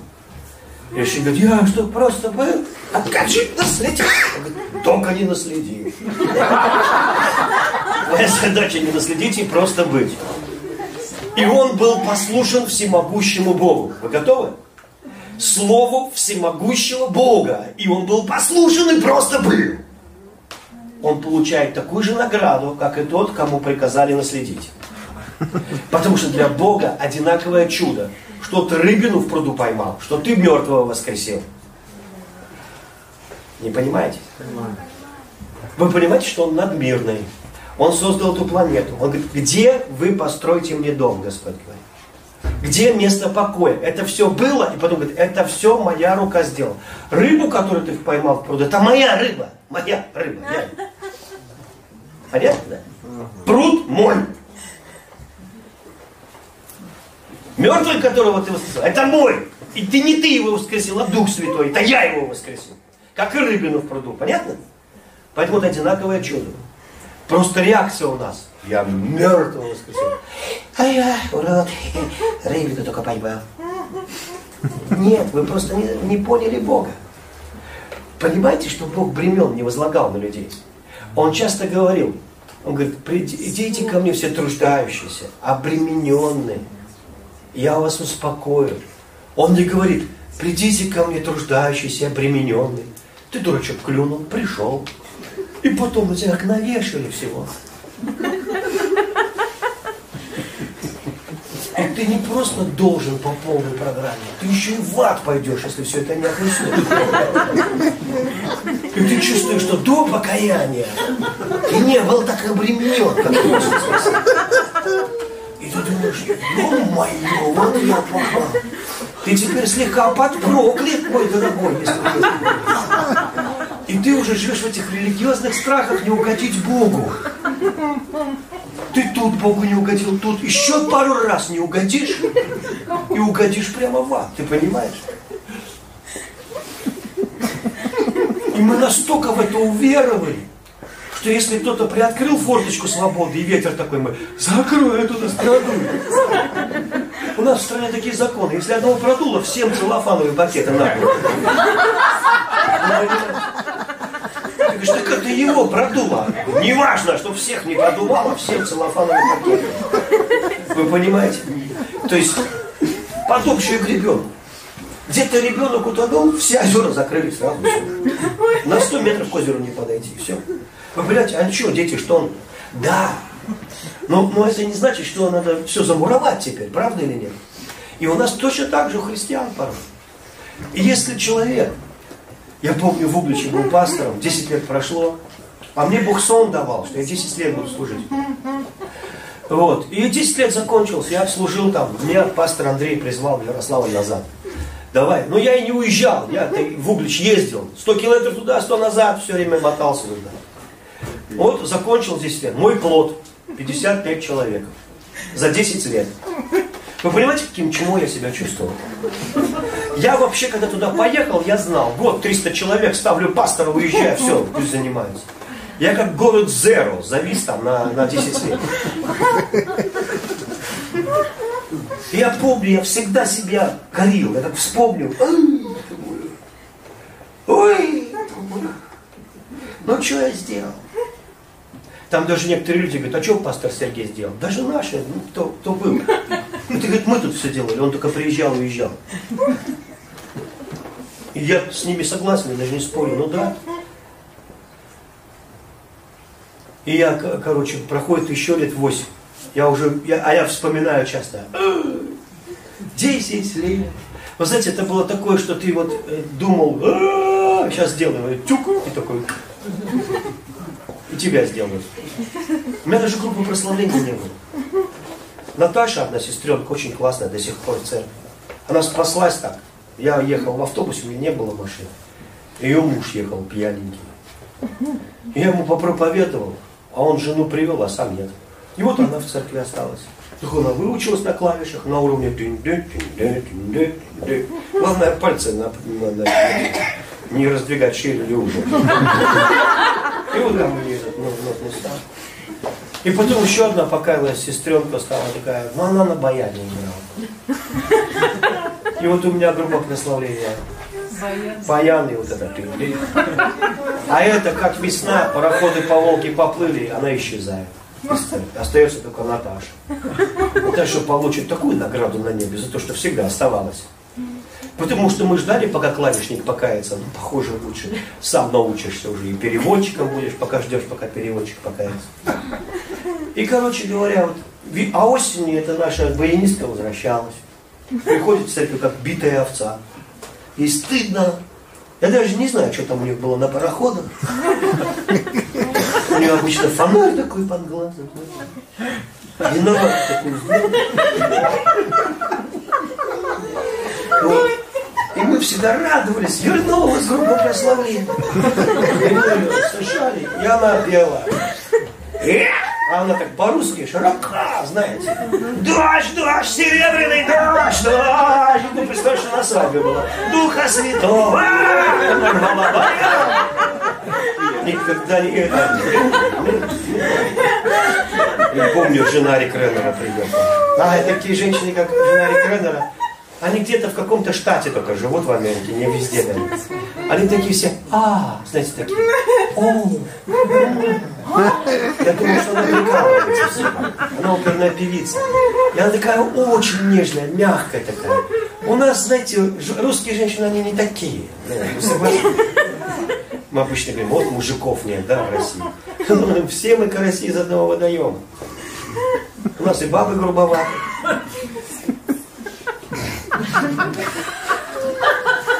Реши говорит, я что, просто был? Откачи, наследи. Говорит, Только не наследи. Моя задача не наследить и просто быть. И он был послушен всемогущему Богу. Вы готовы? Слову всемогущего Бога. И он был послушен и просто был. Он получает такую же награду, как и тот, кому приказали наследить. Потому что для Бога одинаковое чудо, что ты рыбину в пруду поймал, что ты мертвого воскресил. Не понимаете? Вы понимаете, что он надмирный. Он создал эту планету. Он говорит, где вы построите мне дом, Господь говорит. Где место покоя? Это все было, и потом говорит, это все моя рука сделала. Рыбу, которую ты поймал в пруду, это моя рыба. Моя рыба. Я. Понятно? Да? Пруд мой. Мертвый, которого ты воскресил, это мой. И ты не ты его воскресил, а Дух Святой. Это я его воскресил. Как и рыбину в пруду. Понятно? Поэтому это одинаковое чудо. Просто реакция у нас. Я мертвого воскресил. А я, урод, рыбину только поймал. Нет, вы просто не, не поняли Бога. Понимаете, что Бог бремен не возлагал на людей? Он часто говорил, он говорит, идите ко мне все труждающиеся, обремененные, я вас успокою. Он не говорит, придите ко мне труждающиеся, обремененные. Ты, дурачок, клюнул, пришел. И потом на тебя навешали всего. И ты не просто должен по полной программе, ты еще и в ад пойдешь, если все это не отнесешь. И ты чувствуешь, что до покаяния ты не был так обременен, как И ты думаешь, ё-моё, вот я попал. Ты теперь слегка подпроклят, мой дорогой, если ты... И ты уже живешь в этих религиозных страхах не угодить Богу. Ты тут Богу не угодил, тут еще пару раз не угодишь, и угодишь прямо в ад. Ты понимаешь? И мы настолько в это уверовали, что если кто-то приоткрыл форточку свободы, и ветер такой, мы закрой эту страну. У нас в стране такие законы. Если одного продуло, всем целлофановые пакеты надо. Ты говоришь, так это его продуло. Неважно, что всех не продувало, всем целлофановые пакеты. Вы понимаете? То есть, потом еще и гребенку. Где-то ребенок утонул, все озера закрыли сразу. Все. На 100 метров к озеру не подойти. Все. Вы понимаете, а что, дети, что он... Да. Но, но это не значит, что надо все замуровать теперь, правда или нет? И у нас точно так же у христиан порой. И если человек я помню, в Угличе был пастором, 10 лет прошло, а мне Бог сон давал, что я 10 лет буду служить. Вот. И 10 лет закончился, я служил там. Меня пастор Андрей призвал в Ярославль назад. Давай. Но я и не уезжал. Я в Углич ездил. 100 километров туда, 100 назад, все время мотался туда. Вот закончил 10 лет. Мой плод. 50 лет человека. За 10 лет. Вы понимаете, каким чему я себя чувствовал? Я вообще, когда туда поехал, я знал, вот 300 человек, ставлю пастора, выезжаю, все, пусть занимаются. Я как город Зеро, завис там на, на 10 лет. я помню, я всегда себя корил, я так вспомнил. Ой, ну что я сделал? Там даже некоторые люди говорят, а что пастор Сергей сделал? Даже наши, ну, кто, кто был. И ты, говорит, мы тут все делали, он только приезжал и уезжал. И я с ними согласен, я даже не спорю, ну да. И я, короче, проходит еще лет восемь. Я уже, я, а я вспоминаю часто. Десять лет. Вы знаете, это было такое, что ты вот э, думал, сейчас сделаю, тюк, и такой, тебя сделают. У меня даже группы прославления не было. Наташа, одна сестренка, очень классная, до сих пор в церкви. Она спаслась так. Я ехал в автобусе, у меня не было машины. Ее муж ехал пьяненький. Я ему попроповедовал, а он жену привел, а сам нет. И вот она в церкви осталась. Так она выучилась на клавишах на уровне. Главное пальцы на, на, на, не раздвигать шире или уже. И вот там у нее этот нотный стал. И потом еще одна покаялась сестренка стала такая, ну она на баяне играла. И вот у меня группа прославления. Баян и вот это. А это как весна, пароходы по Волге поплыли, она исчезает. Остается только Наташа. Наташа получит такую награду на небе за то, что всегда оставалась. Потому что мы ждали, пока клавишник покается. Ну, похоже, лучше сам научишься уже. И переводчиком будешь, пока ждешь, пока переводчик покается. И, короче говоря, вот, а осенью эта наша баянистка возвращалась. Приходит в церковь, как битая овца. И стыдно. Я даже не знаю, что там у них было на пароходах. У нее обычно фонарь такой под глазом. Виноват такой. Вот. Мы всегда радовались. Вернулась группа прославления. Слышали? И она пела. А она так по-русски широка, знаете. Дождь, дождь, серебряный дождь, дождь. Ну, представь, что на свадьбе было. Духа Святого. Никогда не это. Я помню, жена Рекренера приехала. А, такие женщины, как жена Рекренера, они где-то в каком-то штате только живут в Америке, не везде. Да. Они такие все, а, знаете, такие, о, я думаю, что она прикалывается все. Она оперная певица. И она такая очень нежная, мягкая такая. У нас, знаете, русские женщины, они не такие. Мы обычно говорим, вот мужиков нет, да, в России. Ну, все мы караси из одного водоема. У нас и бабы грубоваты.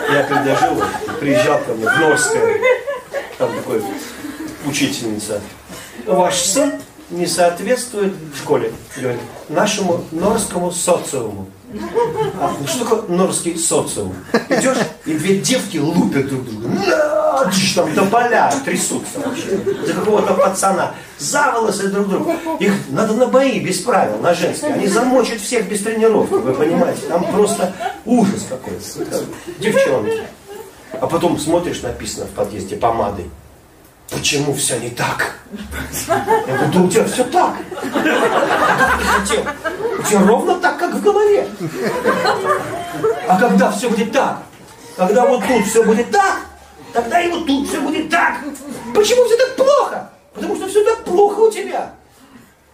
Я когда жил, приезжал ко мне в Норское, там такой учительница. Ваш сын не соответствует в школе, нашему норскому социуму. Ну что такое норский социум? Идешь, и две девки лупят друг друга. Там до поля трясутся вообще. За какого-то пацана. За волосы друг друга. Их надо на бои без правил, на женские. Они замочат всех без тренировки, вы понимаете. Там просто ужас какой-то. Девчонки. А потом смотришь, написано в подъезде помадой почему все не так? Я говорю, да у тебя все так. Как ты хотел? У тебя ровно так, как в голове. А когда все будет так? Когда вот тут все будет так, тогда и вот тут все будет так. Почему все так плохо? Потому что все так плохо у тебя.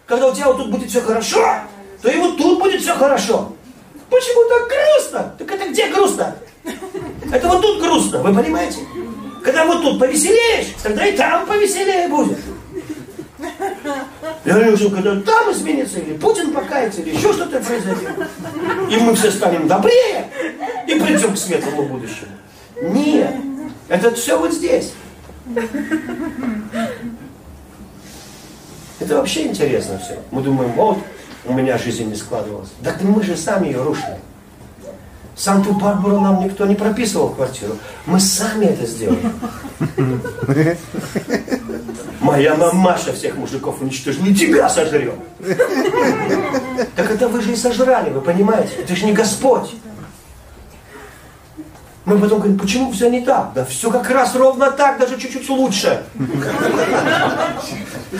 Когда у тебя вот тут будет все хорошо, то и вот тут будет все хорошо. Почему так грустно? Так это где грустно? Это вот тут грустно, вы понимаете? Когда вот тут повеселеешь, тогда и там повеселее будет. Я говорю, что когда там изменится, или Путин покается, или еще что-то произойдет, и мы все станем добрее, и придем к светлому будущему. Нет, это все вот здесь. Это вообще интересно все. Мы думаем, вот, у меня жизнь не складывалась. Так мы же сами ее рушили. Санту-Барбару нам никто не прописывал в квартиру. Мы сами это сделали. Моя мамаша всех мужиков уничтожила и тебя сожрет. Так это вы же и сожрали, вы понимаете? Это же не Господь. Мы потом говорим, почему все не так? Да все как раз ровно так, даже чуть-чуть лучше.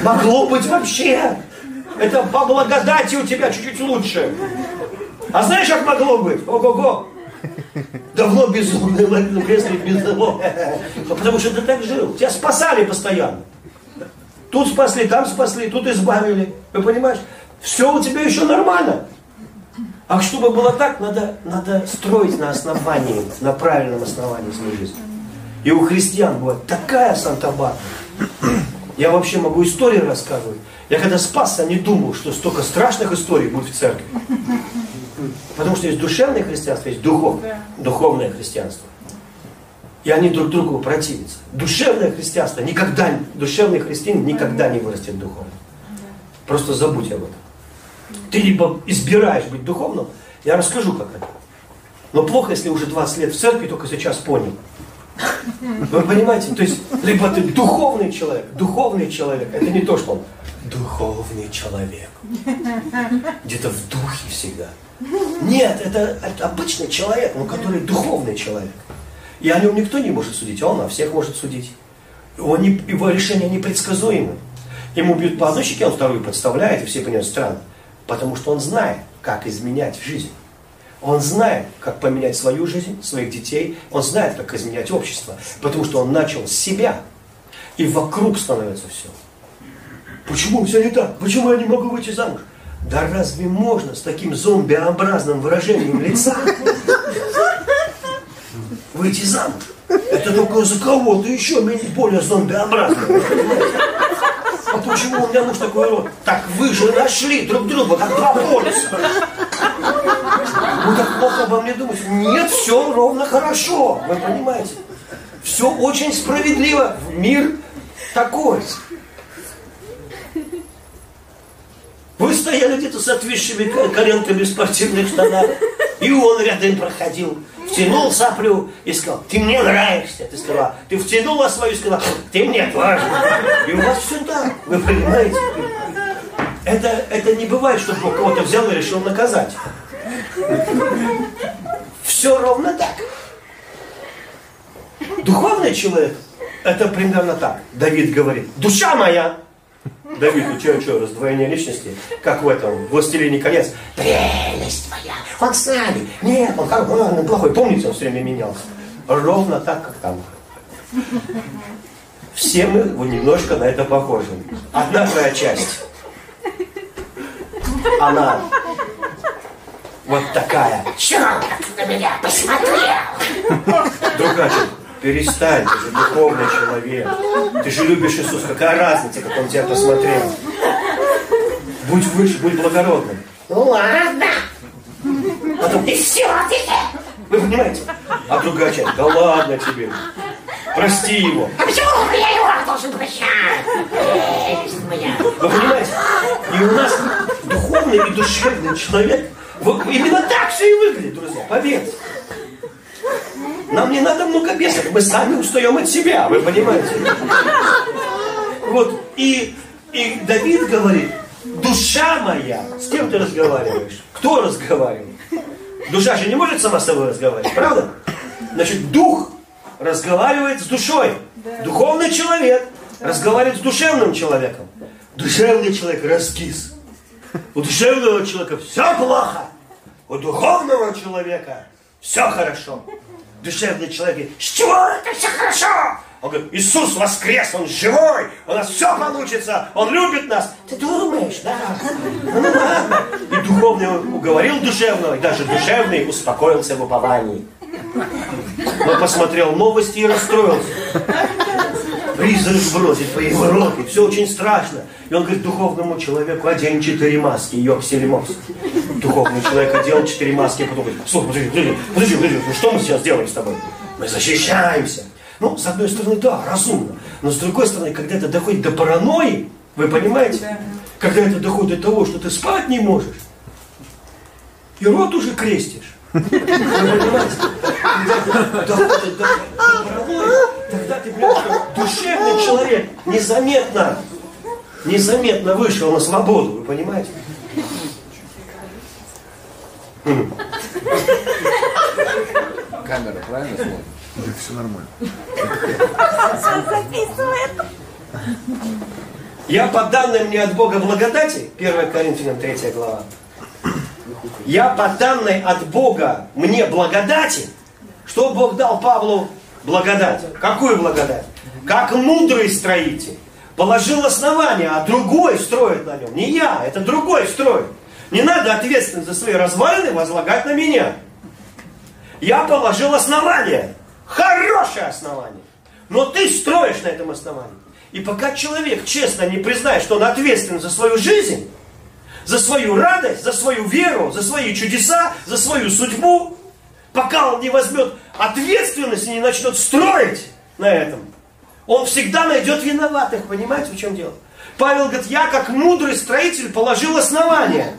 Могло быть вообще. Это по благодати у тебя чуть-чуть лучше. А знаешь, как могло быть? Ого-го! Давно безумный Владимир Преслый безумно. Потому что ты так жил. Тебя спасали постоянно. Тут спасли, там спасли, тут избавили. Вы понимаешь? Все у тебя еще нормально. А чтобы было так, надо, надо строить на основании, на правильном основании свою жизнь. И у христиан бывает такая санта Я вообще могу истории рассказывать. Я когда спасся, не думал, что столько страшных историй будет в церкви. Потому что есть душевное христианство, есть духовное, духовное христианство. И они друг другу противятся. Душевное христианство никогда, душевный христианин никогда не вырастет духовным. Просто забудь об этом. Ты либо избираешь быть духовным, я расскажу, как это. Но плохо, если уже 20 лет в церкви, только сейчас понял. Вы понимаете? То есть, либо ты духовный человек, духовный человек, это не то, что он духовный человек. Где-то в духе всегда. Нет, это, это обычный человек, но который духовный человек. И о нем никто не может судить, а он о всех может судить. Его, не, его решения непредсказуемы. Ему бьют по одной щеке, он вторую подставляет, и все понимают, странно. Потому что он знает, как изменять жизнь. Он знает, как поменять свою жизнь, своих детей. Он знает, как изменять общество. Потому что он начал с себя. И вокруг становится все. Почему все не так? Почему я не могу выйти замуж? Да разве можно с таким зомбиобразным выражением лица выйти замуж? Это только за кого-то еще более зомбиобразного. А почему у меня муж такой рот? Так вы же нашли друг друга, как два полюса. Вы так плохо обо мне думаете? Нет, все ровно хорошо. Вы понимаете? Все очень справедливо. Мир такой. Вы стояли где-то с отвисшими коленками в спортивных штанах, и он рядом проходил втянул соплю и сказал, ты мне нравишься. Ты сказала, ты втянула свою и сказала, ты мне тоже. И у вас все так, вы понимаете? Это, это не бывает, что Бог кого-то взял и решил наказать. Все ровно так. Духовный человек, это примерно так. Давид говорит, душа моя, Давид, ну что, что, раздвоение личности? Как в этом, «Властелине колец». Прелесть моя, он с нами. Нет, он как он, плохой. Помните, он все время менялся. Ровно так, как там. Все мы немножко на это похожи. Одна твоя часть. Она вот такая. Черт на меня посмотрел. Другая Перестань, ты же духовный человек. Ты же любишь Иисуса. Какая разница, как он тебя посмотрел? Будь выше, будь благородным. Ну ладно. Потом, и все, ты... Вы понимаете? А другая часть, да ладно тебе. Прости его. А почему я его должен прощать? Вы понимаете? И у нас духовный и душевный человек вот именно так все и выглядит, друзья, поверьте. Нам не надо много бесов, мы сами устаем от себя, вы понимаете? Вот, и, и Давид говорит, душа моя, с кем ты разговариваешь? Кто разговаривает? Душа же не может сама с собой разговаривать, правда? Значит, дух разговаривает с душой. Духовный человек разговаривает с душевным человеком. Душевный человек раскис. У душевного человека все плохо. У духовного человека все хорошо душевный человек говорит, с чего это все хорошо? Он говорит, Иисус воскрес, Он живой, у нас все получится, Он любит нас. Ты думаешь, да? И духовный уговорил душевного, и даже душевный успокоился в уповании. Но посмотрел новости и расстроился. Призрак бросит по руки, все очень страшно. И он говорит духовному человеку, одень четыре маски, йокселемос. Духовный человек одел четыре маски, и потом говорит, слушай, подожди, подожди, подожди, подожди, ну что мы сейчас делаем с тобой? Мы защищаемся. Ну, с одной стороны, да, разумно. Но с другой стороны, когда это доходит до паранойи, вы понимаете? Когда это доходит до того, что ты спать не можешь, и рот уже крестишь. Тогда ты что душевный человек незаметно, незаметно вышел на свободу, вы понимаете? Камера правильно смотрит? Да все нормально. записывает. Я по данным мне от Бога благодати, 1 Коринфянам 3 глава, я по данной от Бога мне благодати, что Бог дал Павлу благодать. Какую благодать? Как мудрый строитель. Положил основание, а другой строит на нем. Не я, это другой строит. Не надо ответственность за свои развалины возлагать на меня. Я положил основание. Хорошее основание. Но ты строишь на этом основании. И пока человек честно не признает, что он ответственен за свою жизнь, за свою радость, за свою веру, за свои чудеса, за свою судьбу, пока он не возьмет ответственность и не начнет строить на этом, он всегда найдет виноватых. Понимаете, в чем дело? Павел говорит, я как мудрый строитель положил основание,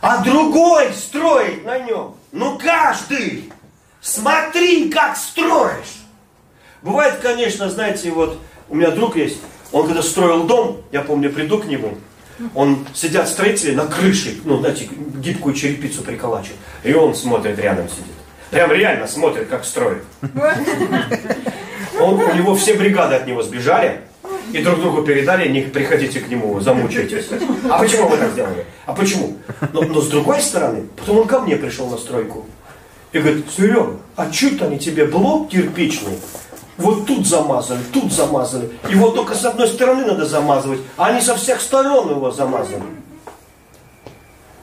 а другой строит на нем. Ну каждый, смотри, как строишь. Бывает, конечно, знаете, вот у меня друг есть, он когда строил дом, я помню, приду к нему, он сидят строители на крыше, ну, знаете, гибкую черепицу приколачивают, и он смотрит рядом сидит. Прям реально смотрит, как строит. Он, у него все бригады от него сбежали, и друг другу передали, не приходите к нему, замучайтесь. А почему вы так сделали? А почему? Но, но с другой стороны, потом он ко мне пришел на стройку. И говорит, Серега, а чуть они тебе блок кирпичный вот тут замазали, тут замазали. Его только с одной стороны надо замазывать, а они со всех сторон его замазали.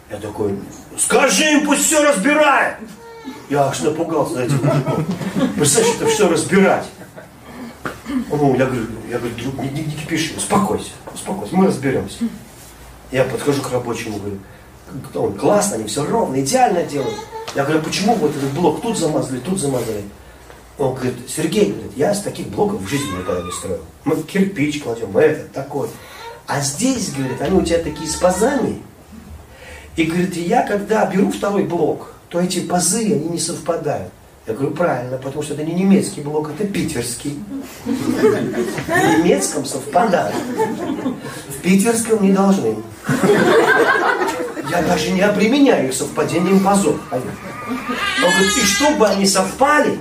Я такой, скажи им, пусть все разбирает. Я аж напугался этим мужиком. Представляешь, это все разбирать. Он, я говорю, я говорю, друг, не, не, не кипиши, успокойся, успокойся, мы разберемся. Я подхожу к рабочему, говорю, он классно, они все ровно, идеально делают. Я говорю, «А почему вот этот блок тут замазали, тут замазали? Он говорит, Сергей, говорит, я с таких блоков в жизни никогда не строил. Мы кирпич кладем, мы это, такой. А здесь, говорит, они у тебя такие с пазами. И говорит, я когда беру второй блок, то эти пазы, они не совпадают. Я говорю, правильно, потому что это не немецкий блок, это питерский. В немецком совпадают. В питерском не должны. Я даже не обременяю совпадением пазов. Он говорит, и чтобы они совпали,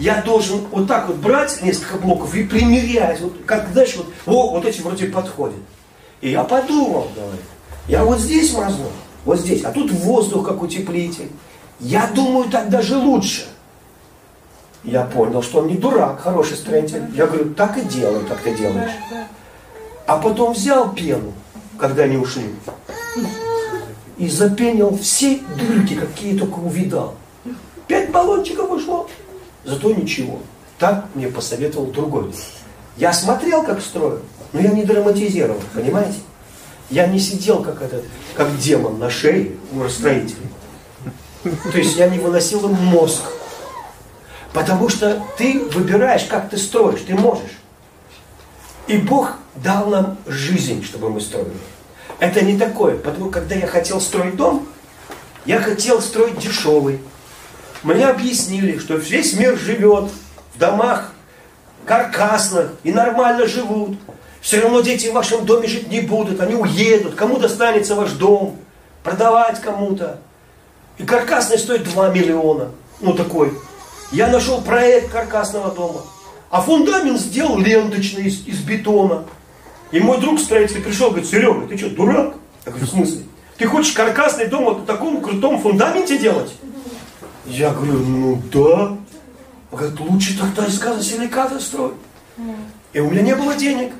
я должен вот так вот брать несколько блоков и примерять, вот как, знаешь, вот, о, вот эти вроде подходят. И я подумал, говорит, я вот здесь мазну, вот здесь, а тут воздух как утеплитель. Я думаю, так даже лучше. Я понял, что он не дурак, хороший строитель. Я говорю, так и делай, как ты делаешь. А потом взял пену, когда они ушли, и запенил все дырки, какие только увидал. Пять баллончиков ушло. Зато ничего. Так мне посоветовал другой. Я смотрел, как строят, но я не драматизировал, понимаете? Я не сидел, как этот, как демон на шее у расстроителя. То есть я не выносил им мозг. Потому что ты выбираешь, как ты строишь, ты можешь. И Бог дал нам жизнь, чтобы мы строили. Это не такое. Потому когда я хотел строить дом, я хотел строить дешевый, мне объяснили, что весь мир живет в домах каркасных и нормально живут. Все равно дети в вашем доме жить не будут, они уедут, кому достанется ваш дом, продавать кому-то. И каркасный стоит 2 миллиона, ну такой. Я нашел проект каркасного дома, а фундамент сделал ленточный из, из бетона. И мой друг строитель пришел, говорит, Серега, ты что, дурак? Я говорю, в смысле? Ты хочешь каркасный дом вот на таком крутом фундаменте делать? Я говорю, ну да. Он говорит, лучше тогда из газосиликата строить. И у меня не было денег.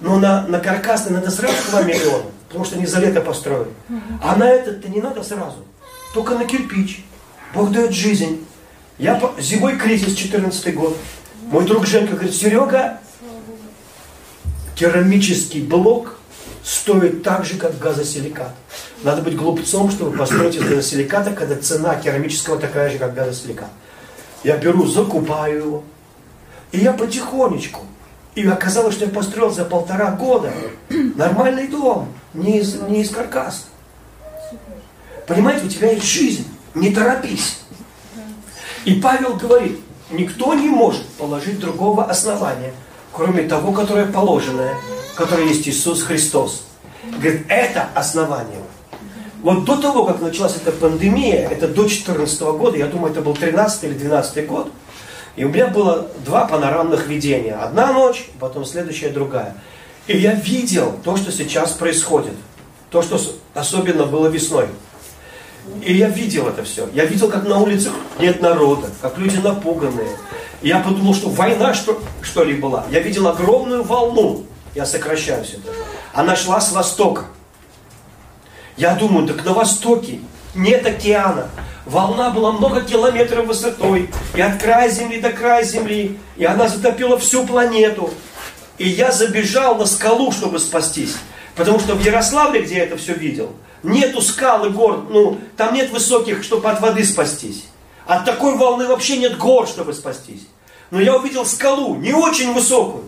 Но на, на каркасный надо сразу 2 миллиона, потому что не за лето построили. А на этот-то не надо сразу. Только на кирпич. Бог дает жизнь. Я по... зимой кризис 14 год. Мой друг Женька говорит, Серега, керамический блок стоит так же, как газосиликат. Надо быть глупцом, чтобы построить из газосиликата, когда цена керамического такая же, как газосиликат. Я беру, закупаю его. И я потихонечку. И оказалось, что я построил за полтора года нормальный дом, не из, не из каркаса. Понимаете, у тебя есть жизнь, не торопись. И Павел говорит, никто не может положить другого основания, кроме того, которое положенное, которое есть Иисус Христос. Говорит, это основание. Вот до того, как началась эта пандемия, это до 2014 года, я думаю, это был 13 или 12 год, и у меня было два панорамных видения. Одна ночь, потом следующая другая. И я видел то, что сейчас происходит. То, что особенно было весной. И я видел это все. Я видел, как на улицах нет народа, как люди напуганные. Я подумал, что война что, что ли была. Я видел огромную волну. Я сокращаю все это. Она шла с востока. Я думаю, так на востоке нет океана. Волна была много километров высотой, и от края земли до края земли, и она затопила всю планету. И я забежал на скалу, чтобы спастись. Потому что в Ярославле, где я это все видел, нету скал и гор, ну, там нет высоких, чтобы от воды спастись. От такой волны вообще нет гор, чтобы спастись. Но я увидел скалу, не очень высокую.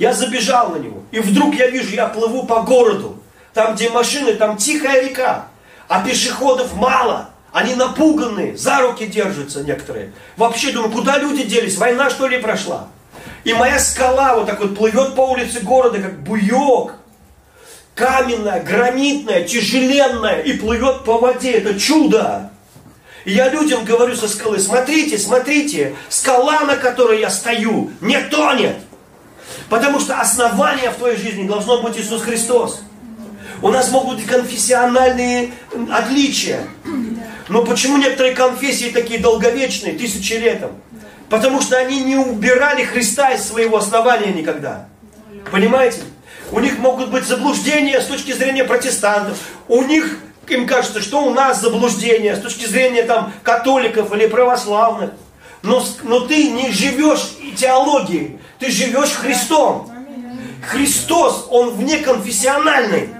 Я забежал на него. И вдруг я вижу, я плыву по городу. Там, где машины, там тихая река. А пешеходов мало. Они напуганные, за руки держатся некоторые. Вообще думаю, куда люди делись? Война что ли прошла? И моя скала вот так вот плывет по улице города, как буек. Каменная, гранитная, тяжеленная. И плывет по воде. Это чудо. И я людям говорю со скалы, смотрите, смотрите, скала, на которой я стою, не тонет. Потому что основание в твоей жизни должно быть Иисус Христос. У нас могут быть конфессиональные отличия. Но почему некоторые конфессии такие долговечные, тысячелетом? Потому что они не убирали Христа из своего основания никогда. Понимаете? У них могут быть заблуждения с точки зрения протестантов. У них, им кажется, что у нас заблуждения с точки зрения там, католиков или православных. Но, но ты не живешь теологией, ты живешь Христом. Христос, Он вне конфессиональный.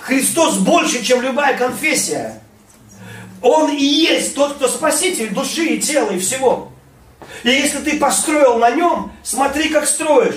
Христос больше, чем любая конфессия. Он и есть тот, кто спаситель души и тела и всего. И если ты построил на нем, смотри, как строишь.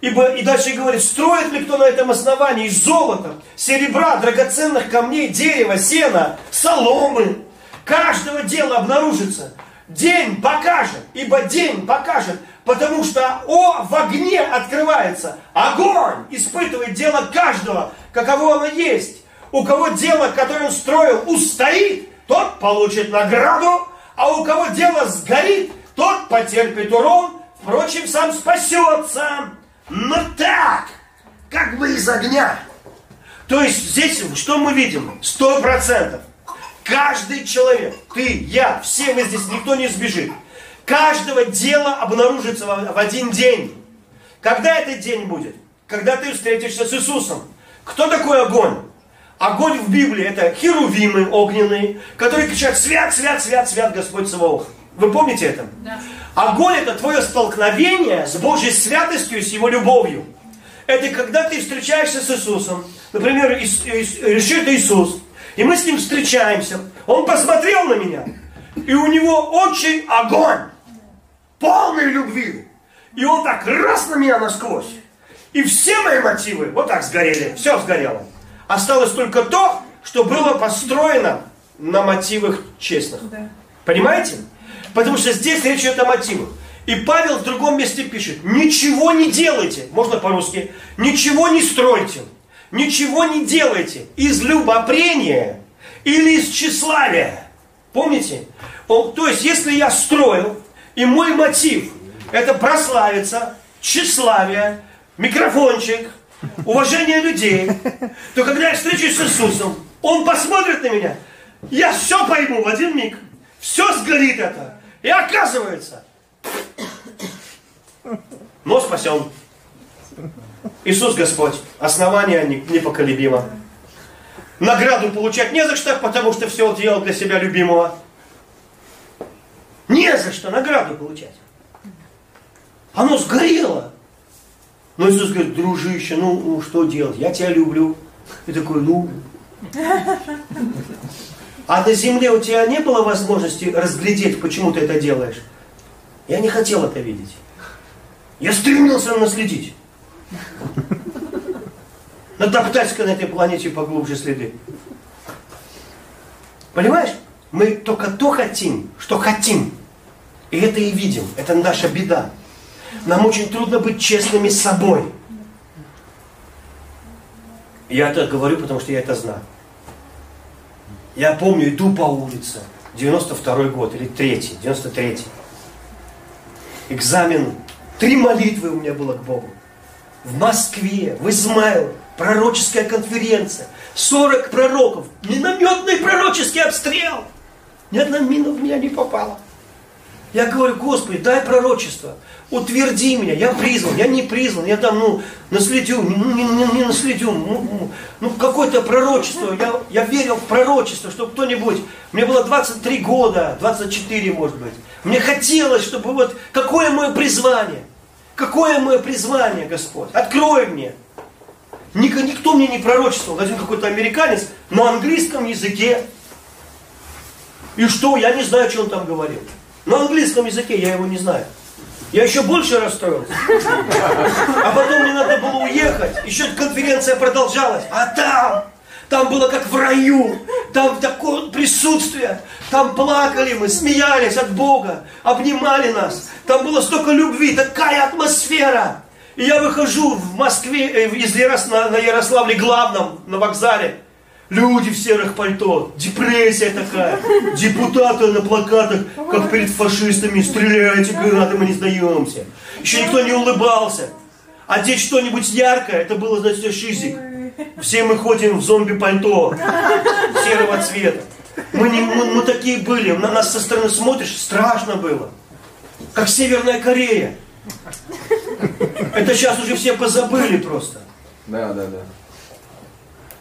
Ибо и дальше говорит, строит ли кто на этом основании из золота, серебра, драгоценных камней, дерева, сена, соломы. Каждого дела обнаружится. День покажет, ибо день покажет, потому что о, в огне открывается. Огонь испытывает дело каждого, каково оно есть. У кого дело, которое он строил, устоит, тот получит награду, а у кого дело сгорит, тот потерпит урон, впрочем, сам спасется. Но так, как бы из огня. То есть здесь что мы видим? Сто процентов. Каждый человек, ты, я, все мы здесь, никто не сбежит. Каждого дела обнаружится в один день. Когда этот день будет? Когда ты встретишься с Иисусом. Кто такой огонь? Огонь в Библии это херувимы огненные, которые кричат «Свят, свят, свят, свят Господь Саваоф». Вы помните это? Да. Огонь это твое столкновение с Божьей святостью, с Его любовью. Это когда ты встречаешься с Иисусом. Например, решит Иисус. И мы с Ним встречаемся. Он посмотрел на меня. И у него очень огонь. Полный любви. И он так раз на меня насквозь. И все мои мотивы вот так сгорели. Все сгорело. Осталось только то, что было построено на мотивах честных. Да. Понимаете? Потому что здесь речь идет о мотивах. И Павел в другом месте пишет, ничего не делайте, можно по-русски, ничего не стройте, ничего не делайте из любопрения или из тщеславия. Помните? Он, то есть, если я строю, и мой мотив это прославиться, тщеславие, микрофончик, уважение людей, то когда я встречусь с Иисусом, Он посмотрит на меня, я все пойму в один миг, все сгорит это. И оказывается, но спасен. Иисус Господь, основание непоколебимо. Награду получать не за что, потому что все делал для себя любимого. Не за что награду получать. Оно сгорело. Но Иисус говорит, дружище, ну, ну что делать? Я тебя люблю. И такой, ну. А на земле у тебя не было возможности разглядеть, почему ты это делаешь? Я не хотел это видеть. Я стремился наследить. Натоптать на этой планете поглубже следы. Понимаешь? Мы только то хотим, что хотим. И это и видим. Это наша беда. Нам очень трудно быть честными с собой. Я это говорю, потому что я это знаю. Я помню, иду по улице, 92 год или 3 93 Экзамен, три молитвы у меня было к Богу. В Москве, в Измаил, пророческая конференция, 40 пророков, минометный пророческий обстрел. Ни одна мина в меня не попала. Я говорю, Господи, дай пророчество, утверди меня, я призван, я не призван, я там, ну, наследю, не, не, не, не наследю, ну, ну какое-то пророчество, я, я верил в пророчество, чтобы кто-нибудь, мне было 23 года, 24, может быть, мне хотелось, чтобы вот, какое мое призвание, какое мое призвание, Господь, открой мне. Никто мне не пророчествовал, один какой-то американец на английском языке. И что, я не знаю, что он там говорил. На английском языке я его не знаю. Я еще больше расстроился. А потом мне надо было уехать. Еще конференция продолжалась. А там, там было как в раю. Там такое присутствие. Там плакали мы, смеялись от Бога, обнимали нас. Там было столько любви, такая атмосфера. И я выхожу в Москве, э, из Ярос, на, на Ярославле главном, на вокзале. Люди в серых пальто, депрессия такая, депутаты на плакатах, как перед фашистами, стреляйте, грады, мы не сдаемся. Еще никто не улыбался. Одеть что-нибудь яркое, это было, значит, шизик. Все мы ходим в зомби-пальто серого цвета. Мы, не, мы, мы такие были, на нас со стороны смотришь, страшно было. Как Северная Корея. Это сейчас уже все позабыли просто. Да, да, да.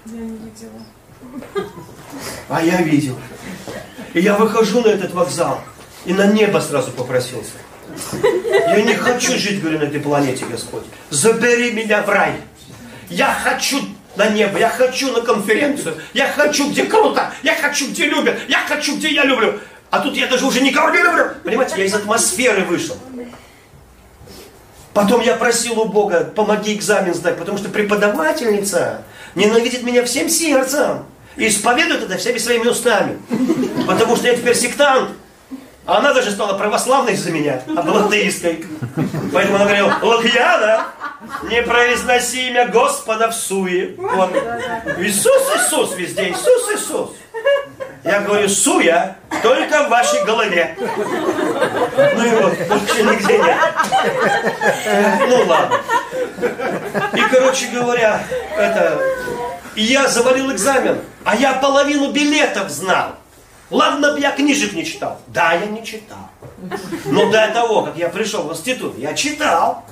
Я не видела. А я видел. И я выхожу на этот вокзал и на небо сразу попросился. Я не хочу жить, говорю, на этой планете, Господь. Забери меня в рай. Я хочу на небо, я хочу на конференцию, я хочу, где круто, я хочу, где любят, я хочу, где я люблю. А тут я даже уже никого не люблю. Понимаете, я из атмосферы вышел. Потом я просил у Бога, помоги экзамен сдать, потому что преподавательница ненавидит меня всем сердцем и исповедует это всеми своими устами. Потому что я теперь сектант. А она даже стала православной из-за меня, а была атеисткой. Поэтому она говорила, Лукьяна, не произноси имя Господа в суе. Вот. Иисус, Иисус везде, Иисус, Иисус. Я говорю, суя только в вашей голове. Ну и вот, больше нигде нет. Ну ладно. И, короче говоря, это, я завалил экзамен, а я половину билетов знал. Ладно бы я книжек не читал. Да, я не читал. Но до того, как я пришел в институт, я читал.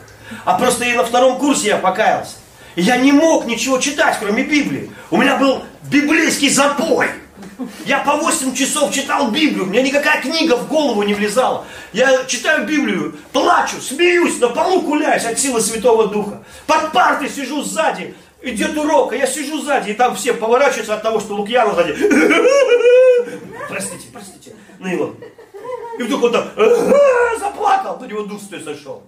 А просто и на втором курсе я покаялся. И я не мог ничего читать, кроме Библии. У меня был библейский запой. Я по 8 часов читал Библию, мне никакая книга в голову не влезала. Я читаю Библию, плачу, смеюсь, на полу куляюсь от силы Святого Духа. Под партой сижу сзади, идет урок, а я сижу сзади, и там все поворачиваются от того, что Лукьяна сзади. Простите, простите. Ну и вдруг он там заплакал, на него Дух Святой сошел.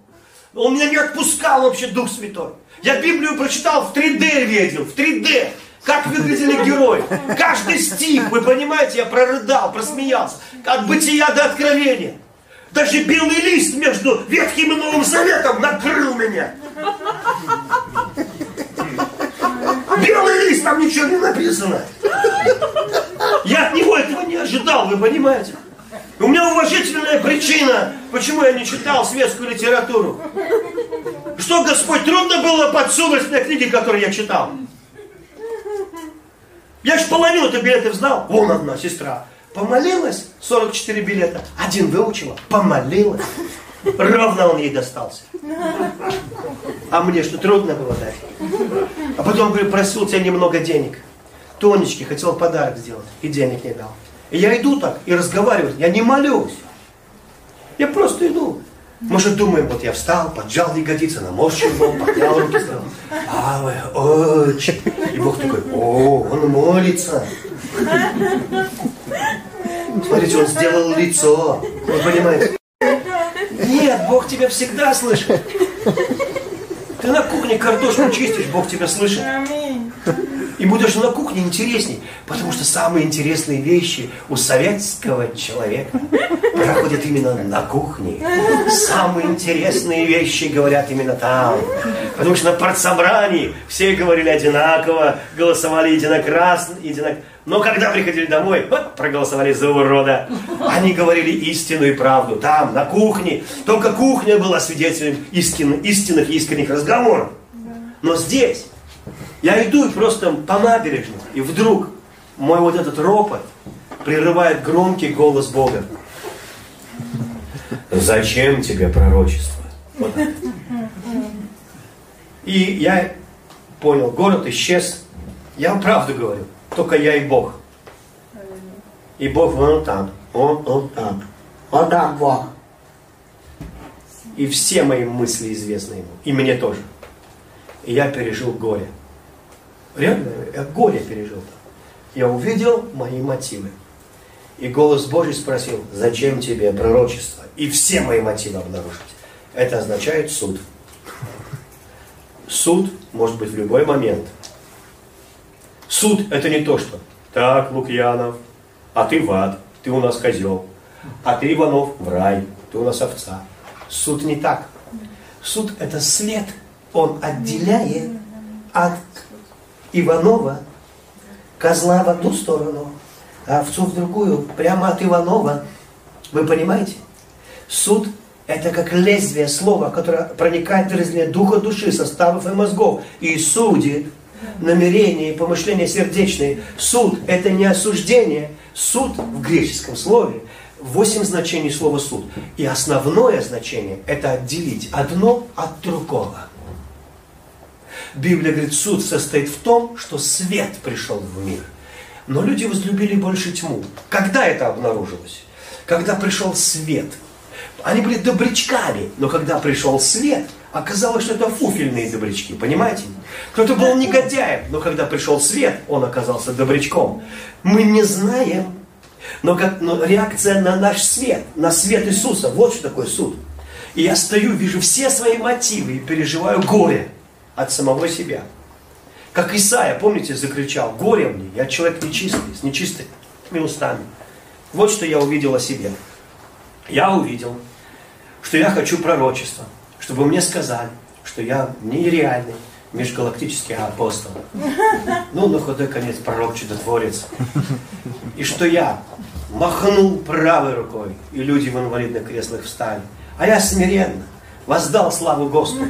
Он меня не отпускал вообще Дух Святой. Я Библию прочитал в 3D видел, в 3D. Как выглядели герои. Каждый стих, вы понимаете, я прорыдал, просмеялся. От бытия до откровения. Даже белый лист между Ветхим и Новым Заветом накрыл меня. Белый лист, там ничего не написано. Я от него этого не ожидал, вы понимаете? У меня уважительная причина, почему я не читал светскую литературу. Что, Господь, трудно было подсунуть мне книги, которые я читал? Я же половину-то билетов знал. Вон одна сестра. Помолилась, 44 билета. Один выучила, помолилась. Ровно он ей достался. А мне что, трудно было дать? А потом, говорю, просил тебя немного денег. Тонечки, хотел подарок сделать. И денег не дал. И я иду так и разговариваю. Я не молюсь. Я просто иду. Мы же думаем, вот я встал, поджал ягодицы, наморщил Бог, поднял руки, сказал, вы очень. И Бог такой, о, он молится. Смотрите, он сделал лицо. Вы понимаете? Нет, Бог тебя всегда слышит. Ты на кухне картошку чистишь, Бог тебя слышит. И будешь на кухне интересней, потому что самые интересные вещи у советского человека проходят именно на кухне. Самые интересные вещи говорят именно там. Потому что на партсобрании все говорили одинаково, голосовали единокрасно, единок... Но когда приходили домой, проголосовали за урода. Они говорили истину и правду. Там, на кухне. Только кухня была свидетелем истин, истинных искренних разговоров. Но здесь я иду и просто по набережной, и вдруг мой вот этот ропот прерывает громкий голос Бога. зачем тебе пророчество? Вот. И я понял, город исчез. Я вам правду говорю, только я и Бог. И Бог вон там, он, он там. Он там Бог. И все мои мысли известны ему. И мне тоже. И я пережил горе. Реально, я горе пережил. Я увидел мои мотивы. И голос Божий спросил, зачем тебе пророчество? И все мои мотивы обнаружить. Это означает суд. Суд может быть в любой момент. Суд это не то, что так, Лукьянов, а ты в ад, ты у нас козел, а ты, Иванов, в рай, ты у нас овца. Суд не так. Суд это след, он отделяет от Иванова козла в одну сторону, а овцу в другую, прямо от Иванова. Вы понимаете? Суд это как лезвие слова, которое проникает в разление духа, души, составов и мозгов и судит намерения и помышления сердечные. Суд – это не осуждение. Суд в греческом слове – восемь значений слова суд. И основное значение – это отделить одно от другого. Библия говорит, суд состоит в том, что свет пришел в мир. Но люди возлюбили больше тьму. Когда это обнаружилось? Когда пришел свет – они были добрячками, но когда пришел свет, оказалось, что это фуфельные добрячки, понимаете? Кто-то был негодяем, но когда пришел свет, он оказался добрячком. Мы не знаем, но, как, но реакция на наш свет, на свет Иисуса, вот что такое суд. И я стою, вижу все свои мотивы и переживаю горе от самого себя. Как Исаия, помните, закричал, горе мне, я человек нечистый, с нечистыми устами. Вот что я увидел о себе. Я увидел, что я хочу пророчества, чтобы мне сказали, что я нереальный межгалактический апостол. Ну, на худой конец пророк чудотворец. И что я махнул правой рукой, и люди в инвалидных креслах встали. А я смиренно воздал славу Господу.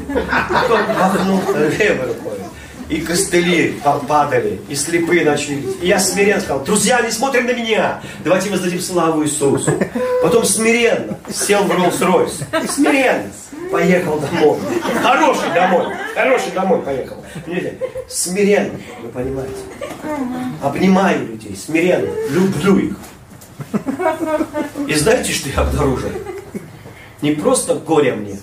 Потом махнул левой рукой и костыли падали, и слепые начали. И я смиренно сказал, друзья, не смотрим на меня, давайте воздадим славу Иисусу. Потом смиренно сел в Роллс-Ройс, смиренно поехал домой. Хороший домой, хороший домой поехал. Смиренно, вы понимаете. Обнимаю людей, смиренно, люблю их. И знаете, что я обнаружил? Не просто горе мне,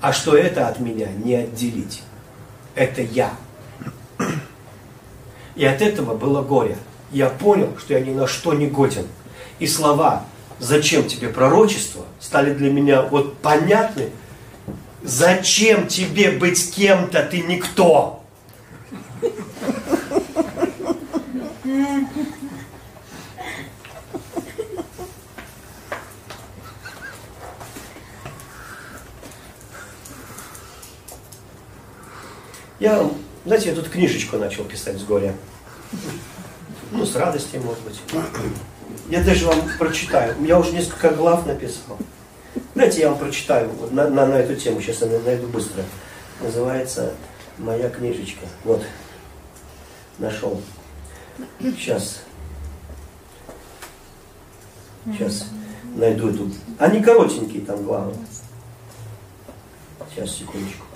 а что это от меня не отделить. Это я. И от этого было горе. Я понял, что я ни на что не годен. И слова «Зачем тебе пророчество?» стали для меня вот понятны. Зачем тебе быть кем-то, ты никто? Я знаете, я тут книжечку начал писать с горя. Ну, с радости, может быть. Я даже вам прочитаю. Я уже несколько глав написал. Знаете, я вам прочитаю на, на, на эту тему. Сейчас я найду быстро. Называется «Моя книжечка». Вот. Нашел. Сейчас. Сейчас найду эту. Они коротенькие там главы. Сейчас, секундочку.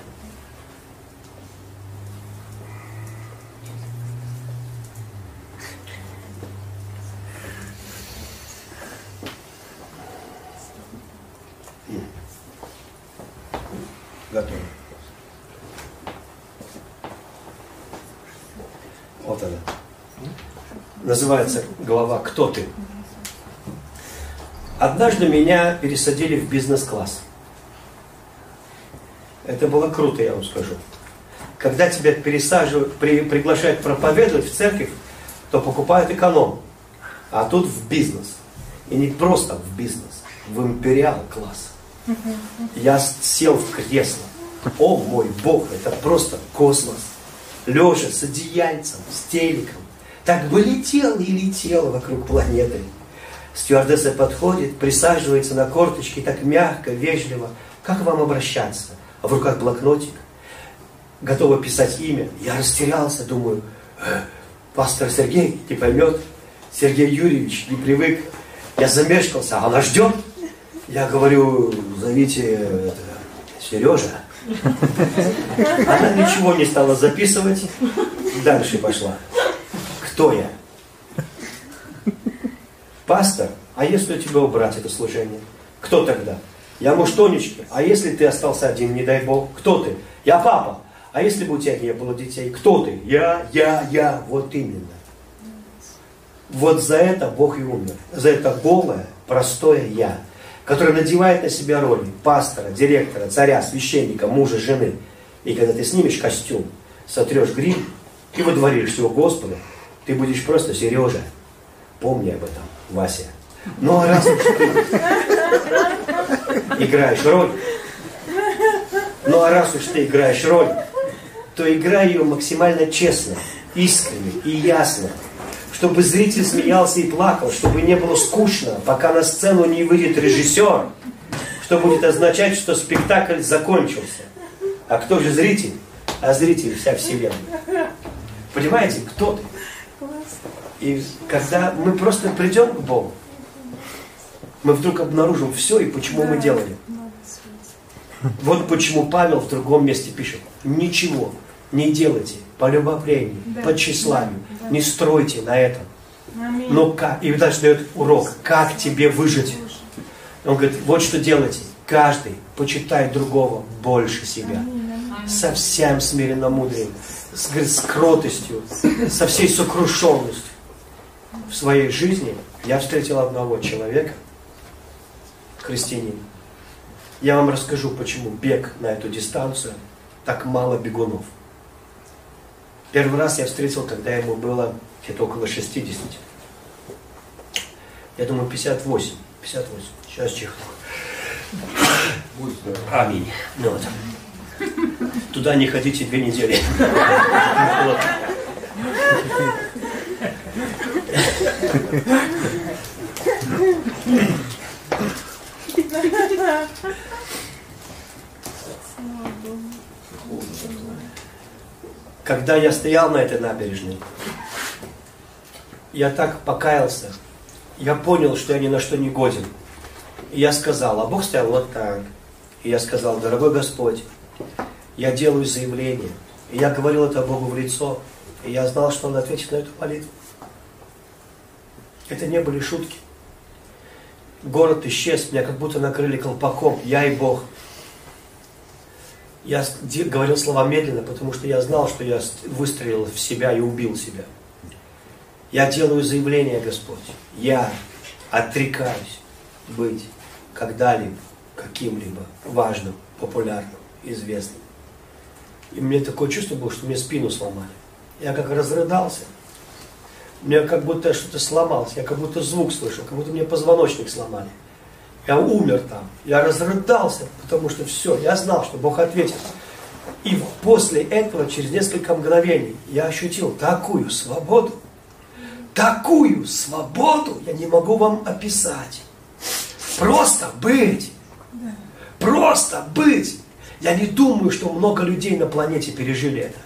Готово. Вот она. Называется глава «Кто ты?». Однажды меня пересадили в бизнес-класс. Это было круто, я вам скажу. Когда тебя пересаживают, при, приглашают проповедовать в церковь, то покупают эконом. А тут в бизнес. И не просто в бизнес, в империал класс. Я сел в кресло. О мой Бог, это просто космос. Лежа с одеяльцем, с телеком. Так бы летел и летел вокруг планеты. Стюардесса подходит, присаживается на корточки, так мягко, вежливо. Как вам обращаться? А в руках блокнотик. Готова писать имя. Я растерялся, думаю, э, пастор Сергей не поймет. Сергей Юрьевич не привык. Я замешкался, а она ждет. Я говорю, зовите это, Сережа. Она ничего не стала записывать, дальше пошла. Кто я? Пастор? А если у тебя убрать это служение? Кто тогда? Я муж Тонечки. А если ты остался один, не дай Бог? Кто ты? Я папа. А если бы у тебя не было детей? Кто ты? Я, я, я. Вот именно. Вот за это Бог и умер. За это голое, простое я, которое надевает на себя роли пастора, директора, царя, священника, мужа, жены. И когда ты снимешь костюм, сотрешь грим и выдворишь его Господу, ты будешь просто Сережа. Помни об этом, Вася. Ну а раз уж ты играешь роль, ну а раз уж ты играешь роль, то играй ее максимально честно, искренне и ясно, чтобы зритель смеялся и плакал, чтобы не было скучно, пока на сцену не выйдет режиссер, что будет означать, что спектакль закончился. А кто же зритель? А зритель вся вселенная. Понимаете, кто ты? И когда мы просто придем к Богу, мы вдруг обнаружим все и почему мы делали. Вот почему Павел в другом месте пишет. Ничего не делайте по любопрению, да. по тщеславию. Да. Не стройте на этом. Но как? И дальше дает урок. Как тебе выжить? Он говорит, вот что делайте. Каждый почитает другого больше себя. Со всем смиренномудрием, с, с кротостью, со всей сокрушенностью. В своей жизни я встретил одного человека, христианин. Я вам расскажу, почему бег на эту дистанцию так мало бегунов. Первый раз я встретил, когда ему было где-то около 60. Я думаю, 58. 58. Сейчас чихну. Аминь. Ну, вот. Туда не ходите две недели. Вот. Когда я стоял на этой набережной, я так покаялся, я понял, что я ни на что не годен. И я сказал, а Бог стоял вот так. И я сказал, дорогой Господь, я делаю заявление. И я говорил это Богу в лицо. И я знал, что Он ответит на эту молитву. Это не были шутки. Город исчез, меня как будто накрыли колпаком, я и Бог. Я говорил слова медленно, потому что я знал, что я выстрелил в себя и убил себя. Я делаю заявление, Господь. Я отрекаюсь быть когда-либо каким-либо важным, популярным, известным. И мне такое чувство было, что мне спину сломали. Я как разрыдался. Мне как будто что-то сломалось, я как будто звук слышал, как будто мне позвоночник сломали. Я умер там, я разрыдался, потому что все, я знал, что Бог ответит. И после этого, через несколько мгновений, я ощутил такую свободу, такую свободу, я не могу вам описать. Просто быть, просто быть. Я не думаю, что много людей на планете пережили это.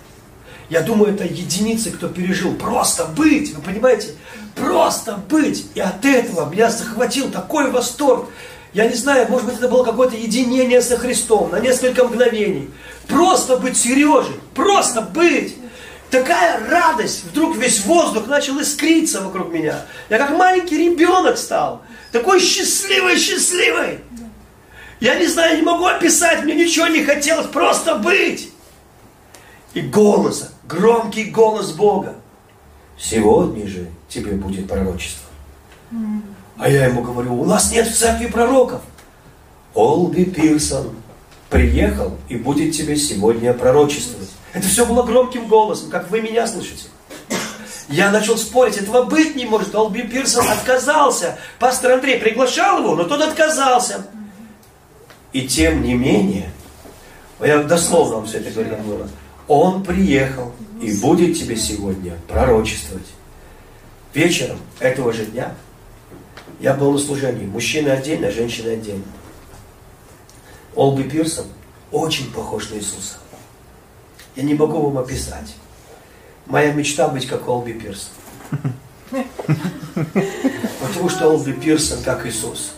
Я думаю, это единицы, кто пережил. Просто быть, вы понимаете? Просто быть. И от этого меня захватил такой восторг. Я не знаю, может быть, это было какое-то единение со Христом на несколько мгновений. Просто быть Сережей, просто быть. Такая радость, вдруг весь воздух начал искриться вокруг меня. Я как маленький ребенок стал. Такой счастливый, счастливый. Я не знаю, не могу описать, мне ничего не хотелось, просто быть. И голос, громкий голос Бога. Сегодня же тебе будет пророчество. А я ему говорю, у нас нет в церкви пророков. Олби Пирсон приехал и будет тебе сегодня пророчествовать. Это все было громким голосом, как вы меня слышите. Я начал спорить, этого быть не может. Олби Пирсон отказался. Пастор Андрей приглашал его, но тот отказался. И тем не менее, я дословно вам все это говорю, он приехал и будет тебе сегодня пророчествовать. Вечером этого же дня я был на служении. Мужчины отдельно, женщины отдельно. Олби Пирсон очень похож на Иисуса. Я не могу вам описать. Моя мечта быть как Олби Пирсон. Потому что Олби Пирсон как Иисус.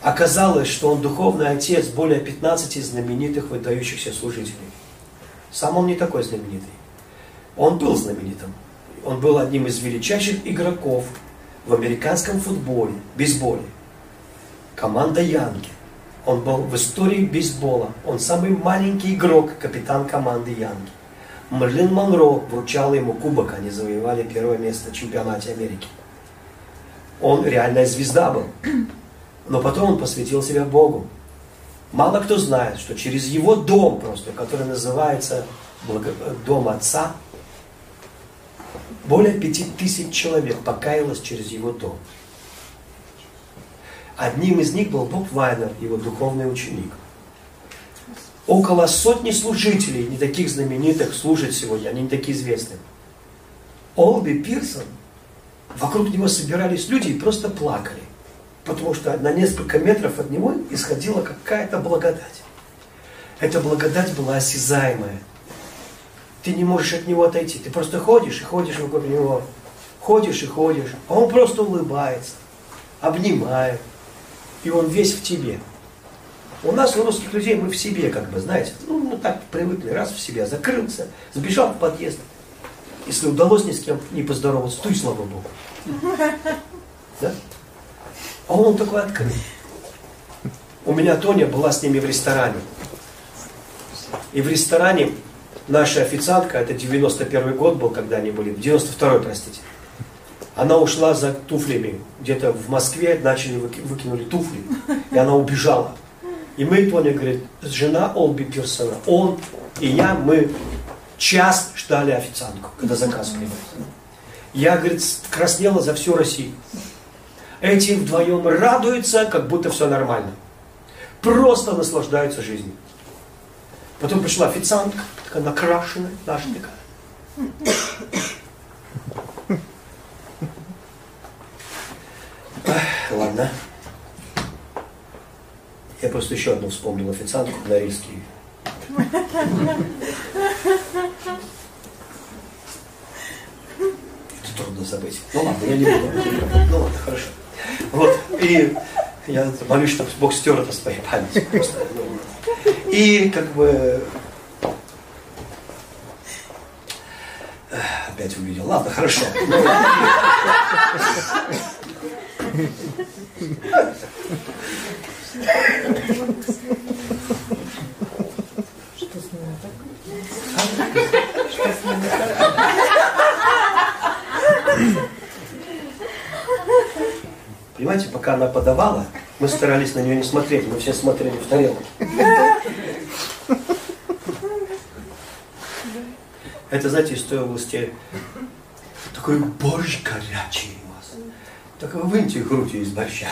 Оказалось, что он духовный отец более 15 знаменитых выдающихся служителей. Сам он не такой знаменитый. Он был знаменитым. Он был одним из величайших игроков в американском футболе, бейсболе. Команда Янки. Он был в истории бейсбола. Он самый маленький игрок, капитан команды Янки. Мерлин Монро вручал ему кубок, они завоевали первое место в чемпионате Америки. Он реальная звезда был. Но потом он посвятил себя Богу. Мало кто знает, что через его дом просто, который называется Дом Отца, более пяти тысяч человек покаялось через его дом. Одним из них был Боб Вайнер, его духовный ученик. Около сотни служителей, не таких знаменитых, служат сегодня, они не такие известные. Олби Пирсон, вокруг него собирались люди и просто плакали. Потому что на несколько метров от него исходила какая-то благодать. Эта благодать была осязаемая. Ты не можешь от него отойти. Ты просто ходишь и ходишь вокруг него. Ходишь и ходишь. А он просто улыбается, обнимает. И он весь в тебе. У нас, у русских людей, мы в себе, как бы, знаете, ну, мы так привыкли, раз в себя, закрылся, сбежал в подъезд. Если удалось ни с кем не поздороваться, то и слава Богу. Да? А он такой открыт. У меня Тоня была с ними в ресторане. И в ресторане наша официантка, это 91 год был, когда они были, 92 простите, она ушла за туфлями. Где-то в Москве начали выкинули туфли, и она убежала. И мы, Тоня говорит, жена Олби Пирсона, он и я, мы час ждали официантку, когда заказ принимали. Я, говорит, краснела за всю Россию. Эти вдвоем радуются, как будто все нормально. Просто наслаждаются жизнью. Потом пришла официантка, такая накрашенная, наша такая. Ладно. Я просто еще одну вспомнил официантку на Норильский. Это трудно забыть. Ну ладно, я не буду. Ну ладно, хорошо. Вот, и я молюсь, чтобы Бог стер это с твоей памяти. Ну, и как бы опять увидел. Ладно, хорошо. Что с ними так? Что с так? Понимаете, пока она подавала, мы старались на нее не смотреть, мы все смотрели в тарелку. Это, знаете, из той области такой борщ горячий так выньте грудью из борща.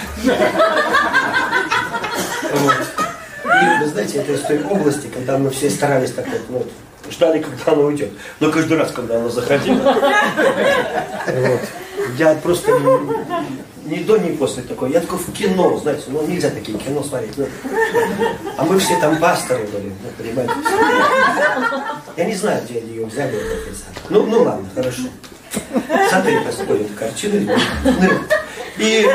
Вот. И вы знаете, это из той области, когда мы все старались так вот, ну, ждали, когда она уйдет. Но каждый раз, когда она заходила, я просто ни, до, ни после такой. Я такой в кино, знаете, ну нельзя такие кино смотреть. Ну, а мы все там пасторы были, ну, понимаете. Я не знаю, где они ее взяли, Ну, ну ладно, хорошо. Смотри, посмотрим картины. И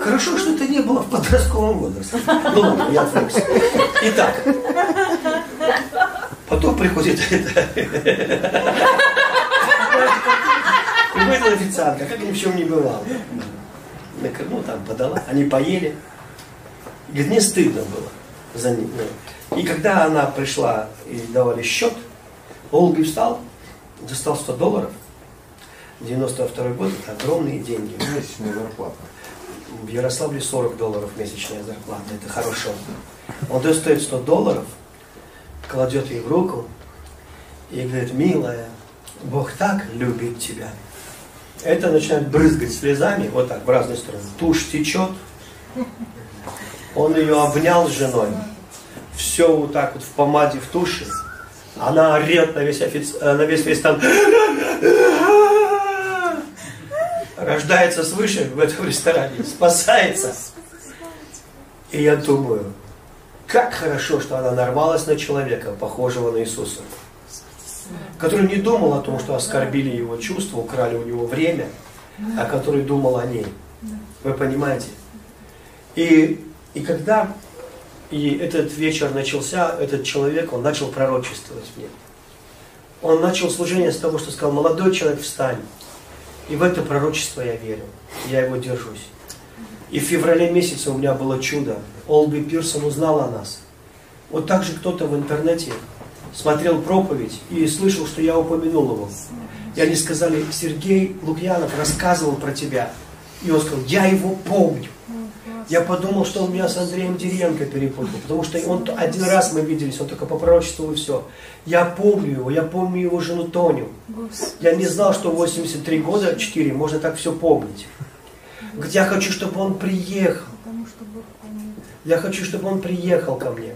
хорошо, что это не было в подростковом возрасте. Ну я отвлекся. Итак, потом приходит это... Приходит официантка, как ни в чем не бывало. Ну, там подала, они поели. Говорит, мне стыдно было за ним. И когда она пришла и давали счет, Олги встал, достал 100 долларов. 92 год это огромные деньги. Месячная зарплата. В Ярославле 40 долларов месячная зарплата. Это хорошо. Он достает 100 долларов, кладет ей в руку и говорит, милая, Бог так любит тебя. Это начинает брызгать слезами, вот так, в разные стороны. Тушь течет. Он ее обнял с женой. Все вот так вот в помаде, в туши. Она орет на весь, офици... Э, на весь ресторан. Рождается свыше в этом ресторане, спасается. И я думаю, как хорошо, что она нарвалась на человека, похожего на Иисуса, который не думал о том, что оскорбили его чувства, украли у него время, а который думал о ней. Вы понимаете? И, и когда и этот вечер начался, этот человек, он начал пророчествовать мне. Он начал служение с того, что сказал, молодой человек, встань. И в это пророчество я верю. Я его держусь. И в феврале месяце у меня было чудо. Олби Пирсон узнал о нас. Вот так же кто-то в интернете смотрел проповедь и слышал, что я упомянул его. И они сказали, Сергей Лукьянов рассказывал про тебя. И он сказал, я его помню. Я подумал, что он меня с Андреем Деренко перепутал, потому что он один раз мы виделись, он только по пророчеству и все. Я помню его, я помню его жену Тоню. Я не знал, что 83 года, 4, можно так все помнить. Говорит, я хочу, чтобы он приехал. Я хочу, чтобы он приехал ко мне.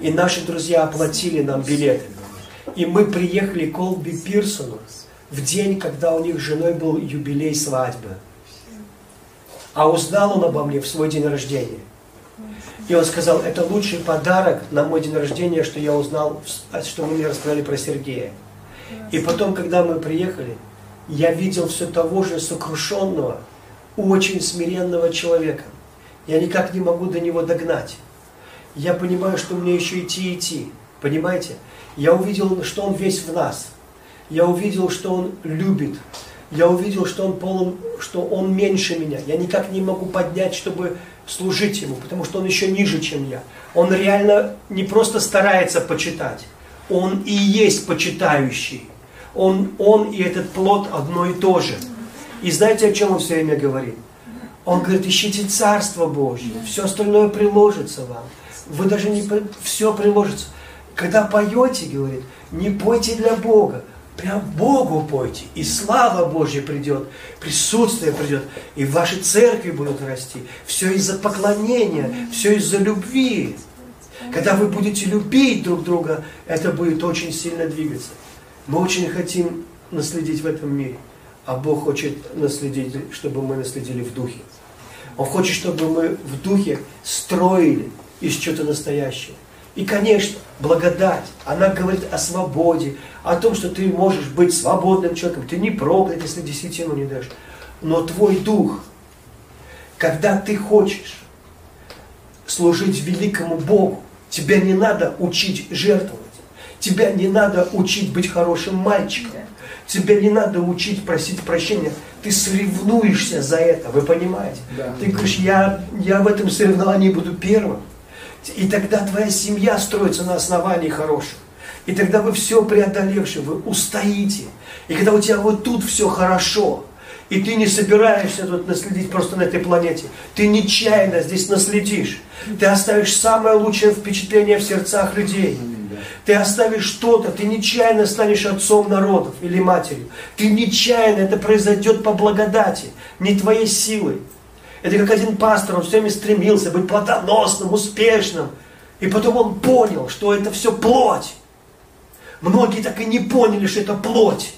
И наши друзья оплатили нам билеты. И мы приехали к Олби Пирсону в день, когда у них с женой был юбилей свадьбы. А узнал он обо мне в свой день рождения. И он сказал, это лучший подарок на мой день рождения, что я узнал, что вы мне рассказали про Сергея. И потом, когда мы приехали, я видел все того же сокрушенного, очень смиренного человека. Я никак не могу до него догнать. Я понимаю, что мне еще идти идти. Понимаете? Я увидел, что он весь в нас. Я увидел, что он любит, я увидел, что он полон, что он меньше меня. Я никак не могу поднять, чтобы служить ему, потому что он еще ниже, чем я. Он реально не просто старается почитать, он и есть почитающий. Он, он и этот плод одно и то же. И знаете, о чем он все время говорит? Он говорит, ищите Царство Божье, все остальное приложится вам. Вы даже не... Все приложится. Когда поете, говорит, не пойте для Бога, Прям Богу пойте, и слава Божья придет, присутствие придет, и ваши церкви будут расти. Все из-за поклонения, все из-за любви. Когда вы будете любить друг друга, это будет очень сильно двигаться. Мы очень хотим наследить в этом мире, а Бог хочет наследить, чтобы мы наследили в духе. Он хочет, чтобы мы в духе строили из чего-то настоящего. И, конечно, благодать, она говорит о свободе, о том, что ты можешь быть свободным человеком, ты не проклят, если десятину не дашь. Но твой дух, когда ты хочешь служить великому Богу, тебя не надо учить жертвовать, тебя не надо учить быть хорошим мальчиком, тебя не надо учить просить прощения, ты соревнуешься за это, вы понимаете? Да. Ты говоришь, я, я в этом соревновании буду первым. И тогда твоя семья строится на основании хорошем. И тогда вы все преодолевши, вы устоите. И когда у тебя вот тут все хорошо, и ты не собираешься тут наследить просто на этой планете, ты нечаянно здесь наследишь. Ты оставишь самое лучшее впечатление в сердцах людей. Ты оставишь что-то, ты нечаянно станешь отцом народов или матерью. Ты нечаянно, это произойдет по благодати, не твоей силой. Это как один пастор, он все время стремился быть плодоносным, успешным. И потом он понял, что это все плоть. Многие так и не поняли, что это плоть.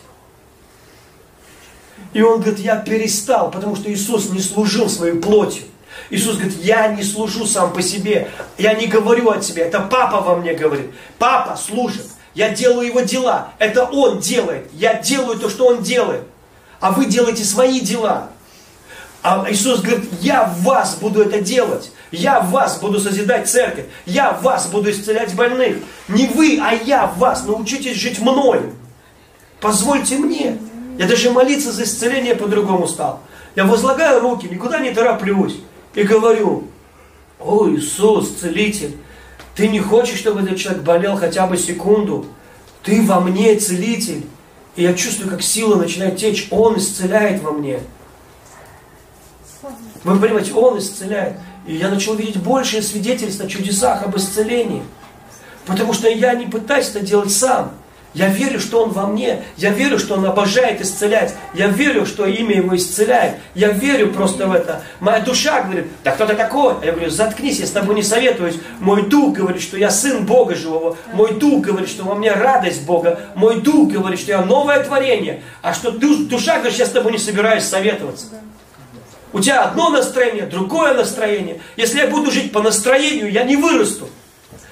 И он говорит, я перестал, потому что Иисус не служил своей плотью. Иисус говорит, я не служу сам по себе, я не говорю от себя, это папа во мне говорит. Папа служит, я делаю его дела, это он делает, я делаю то, что он делает. А вы делаете свои дела. А Иисус говорит, я в вас буду это делать. Я в вас буду созидать церковь. Я в вас буду исцелять больных. Не вы, а я в вас. Научитесь жить мною. Позвольте мне. Я даже молиться за исцеление по-другому стал. Я возлагаю руки, никуда не тороплюсь. И говорю, о Иисус, целитель, ты не хочешь, чтобы этот человек болел хотя бы секунду? Ты во мне целитель. И я чувствую, как сила начинает течь. Он исцеляет во мне. Вы понимаете, Он исцеляет. И я начал видеть большее свидетельств о чудесах, об исцелении. Потому что я не пытаюсь это делать сам. Я верю, что Он во мне. Я верю, что Он обожает исцелять. Я верю, что имя Его исцеляет. Я верю просто в это. Моя душа говорит, да кто ты такой? Я говорю, заткнись, я с тобой не советуюсь. Мой дух говорит, что я сын Бога живого. Мой дух говорит, что во мне радость Бога. Мой дух говорит, что я новое творение. А что душа говорит, я с тобой не собираюсь советоваться. У тебя одно настроение, другое настроение. Если я буду жить по настроению, я не вырасту.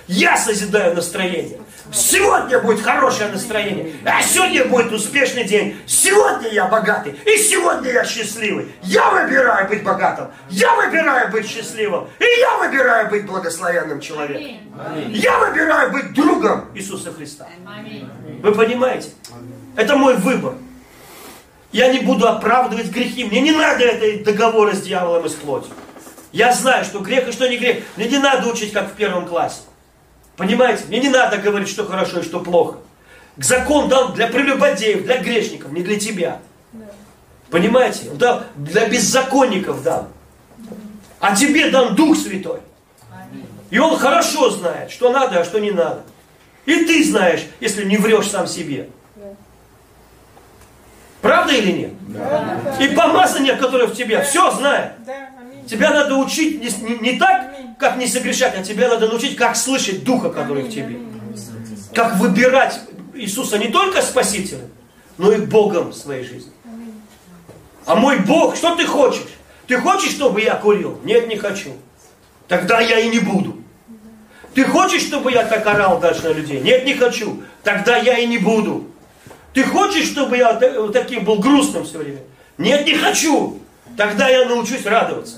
Я созидаю настроение. Сегодня будет хорошее настроение. А сегодня будет успешный день. Сегодня я богатый. И сегодня я счастливый. Я выбираю быть богатым. Я выбираю быть счастливым. И я выбираю быть благословенным человеком. Я выбираю быть другом Иисуса Христа. Вы понимаете? Это мой выбор. Я не буду оправдывать грехи. Мне не надо этой договора с дьяволом и с плотью. Я знаю, что грех и что не грех. Мне не надо учить, как в первом классе. Понимаете? Мне не надо говорить, что хорошо и что плохо. Закон дан для прелюбодеев, для грешников, не для тебя. Понимаете? Да, для беззаконников дан. А тебе дан Дух Святой. И Он хорошо знает, что надо, а что не надо. И ты знаешь, если не врешь сам себе. Правда или нет? Да. И помазание, которое в тебе, все знает. Тебя надо учить не, не, не так, как не согрешать, а тебя надо научить, как слышать Духа, который в тебе. Как выбирать Иисуса не только Спасителем, но и Богом в своей жизни. А мой Бог, что ты хочешь? Ты хочешь, чтобы я курил? Нет, не хочу. Тогда я и не буду. Ты хочешь, чтобы я так орал дальше на людей? Нет, не хочу. Тогда я и не буду. Ты хочешь, чтобы я таким был грустным все время? Нет, не хочу. Тогда я научусь радоваться.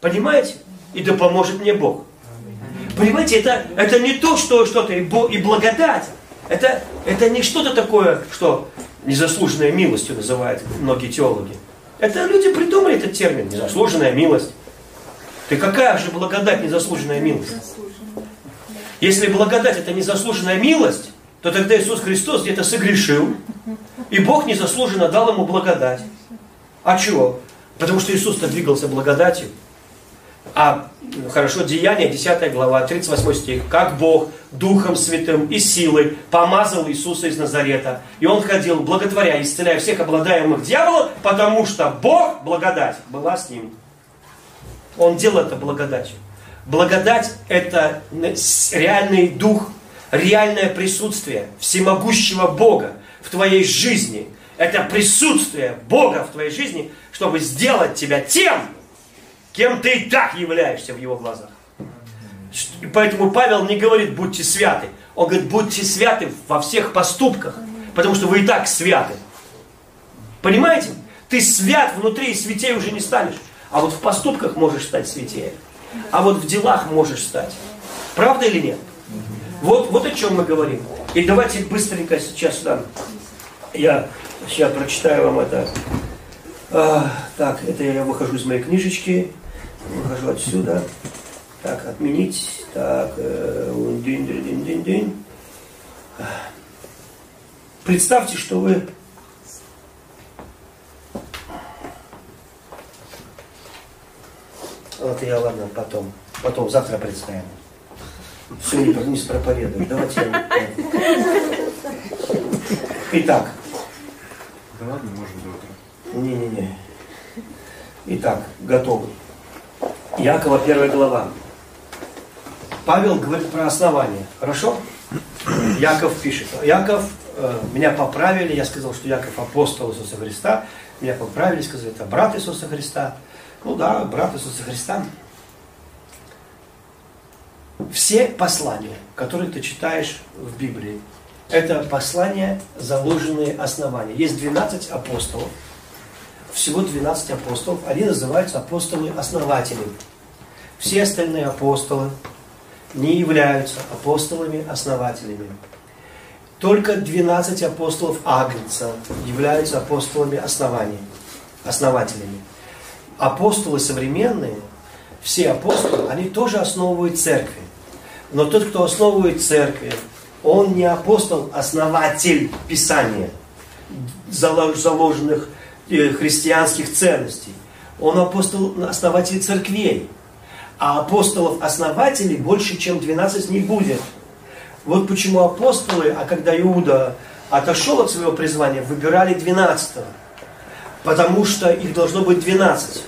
Понимаете? И да поможет мне Бог. Понимаете, это, это не то, что что-то и, и благодать. Это, это не что-то такое, что незаслуженная милостью называют многие теологи. Это люди придумали этот термин, незаслуженная милость. Ты какая же благодать, незаслуженная милость? Если благодать это незаслуженная милость, то тогда Иисус Христос где-то согрешил, и Бог незаслуженно дал ему благодать. А чего? Потому что Иисус-то двигался благодатью. А хорошо, Деяние, 10 глава, 38 стих. Как Бог Духом Святым и силой помазал Иисуса из Назарета. И Он ходил, благотворя, исцеляя всех обладаемых дьяволом, потому что Бог, благодать, была с ним. Он делал это благодатью. Благодать – это реальный дух, реальное присутствие всемогущего Бога в твоей жизни. Это присутствие Бога в твоей жизни, чтобы сделать тебя тем, кем ты и так являешься в его глазах. И поэтому Павел не говорит, будьте святы. Он говорит, будьте святы во всех поступках, потому что вы и так святы. Понимаете? Ты свят внутри и святей уже не станешь. А вот в поступках можешь стать святее. А вот в делах можешь стать. Правда или нет? Вот, вот о чем мы говорим. И давайте быстренько сейчас да, я сейчас прочитаю вам это. А, так, это я выхожу из моей книжечки. Выхожу отсюда. Так, отменить. Так, э, день, день, день, день, день. Представьте, что вы Вот я, ладно, потом. Потом, завтра представим. Все не, не проповедуешь. Давайте я... Итак. Да ладно, может до утра. Не-не-не. Итак, готовы. Якова, первая глава. Павел говорит про основание. Хорошо? Яков пишет. Яков, э, меня поправили, я сказал, что Яков апостол Иисуса Христа. Меня поправили, сказали, это брат Иисуса Христа. Ну да, брат Иисуса Христа. Все послания, которые ты читаешь в Библии, это послания, заложенные основания. Есть 12 апостолов, всего 12 апостолов. Они называются апостолы-основатели. Все остальные апостолы не являются апостолами-основателями. Только 12 апостолов Агнца являются апостолами основания, основателями. Апостолы современные, все апостолы, они тоже основывают церкви. Но тот, кто основывает церкви, он не апостол, основатель Писания, заложенных э, христианских ценностей. Он апостол, основатель церквей. А апостолов-основателей больше, чем 12 не будет. Вот почему апостолы, а когда Иуда отошел от своего призвания, выбирали 12 -го. Потому что их должно быть 12.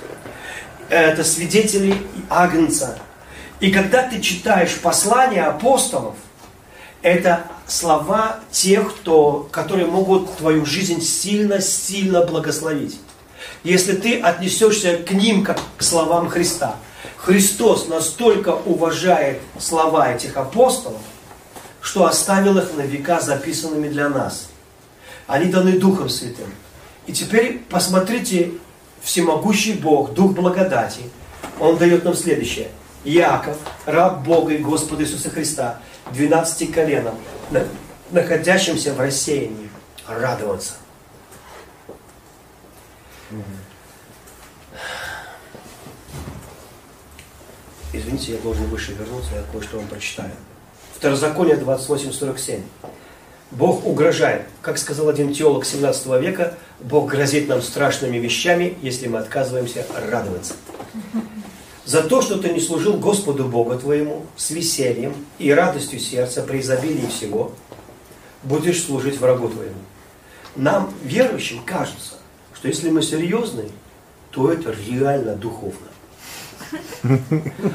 Это свидетели Агнца. И когда ты читаешь послания апостолов, это слова тех, кто, которые могут твою жизнь сильно-сильно благословить. Если ты отнесешься к ним, как к словам Христа. Христос настолько уважает слова этих апостолов, что оставил их на века записанными для нас. Они даны Духом Святым. И теперь посмотрите, всемогущий Бог, Дух благодати, Он дает нам следующее. Яков, раб Бога и Господа Иисуса Христа, 12 коленом, находящимся в рассеянии, радоваться. Извините, я должен выше вернуться, я кое-что вам прочитаю. Второзаконие 28.47. Бог угрожает. Как сказал один теолог 17 века, Бог грозит нам страшными вещами, если мы отказываемся радоваться. За то, что ты не служил Господу Богу твоему с весельем и радостью сердца при изобилии всего, будешь служить врагу твоему. Нам, верующим, кажется, что если мы серьезны, то это реально духовно.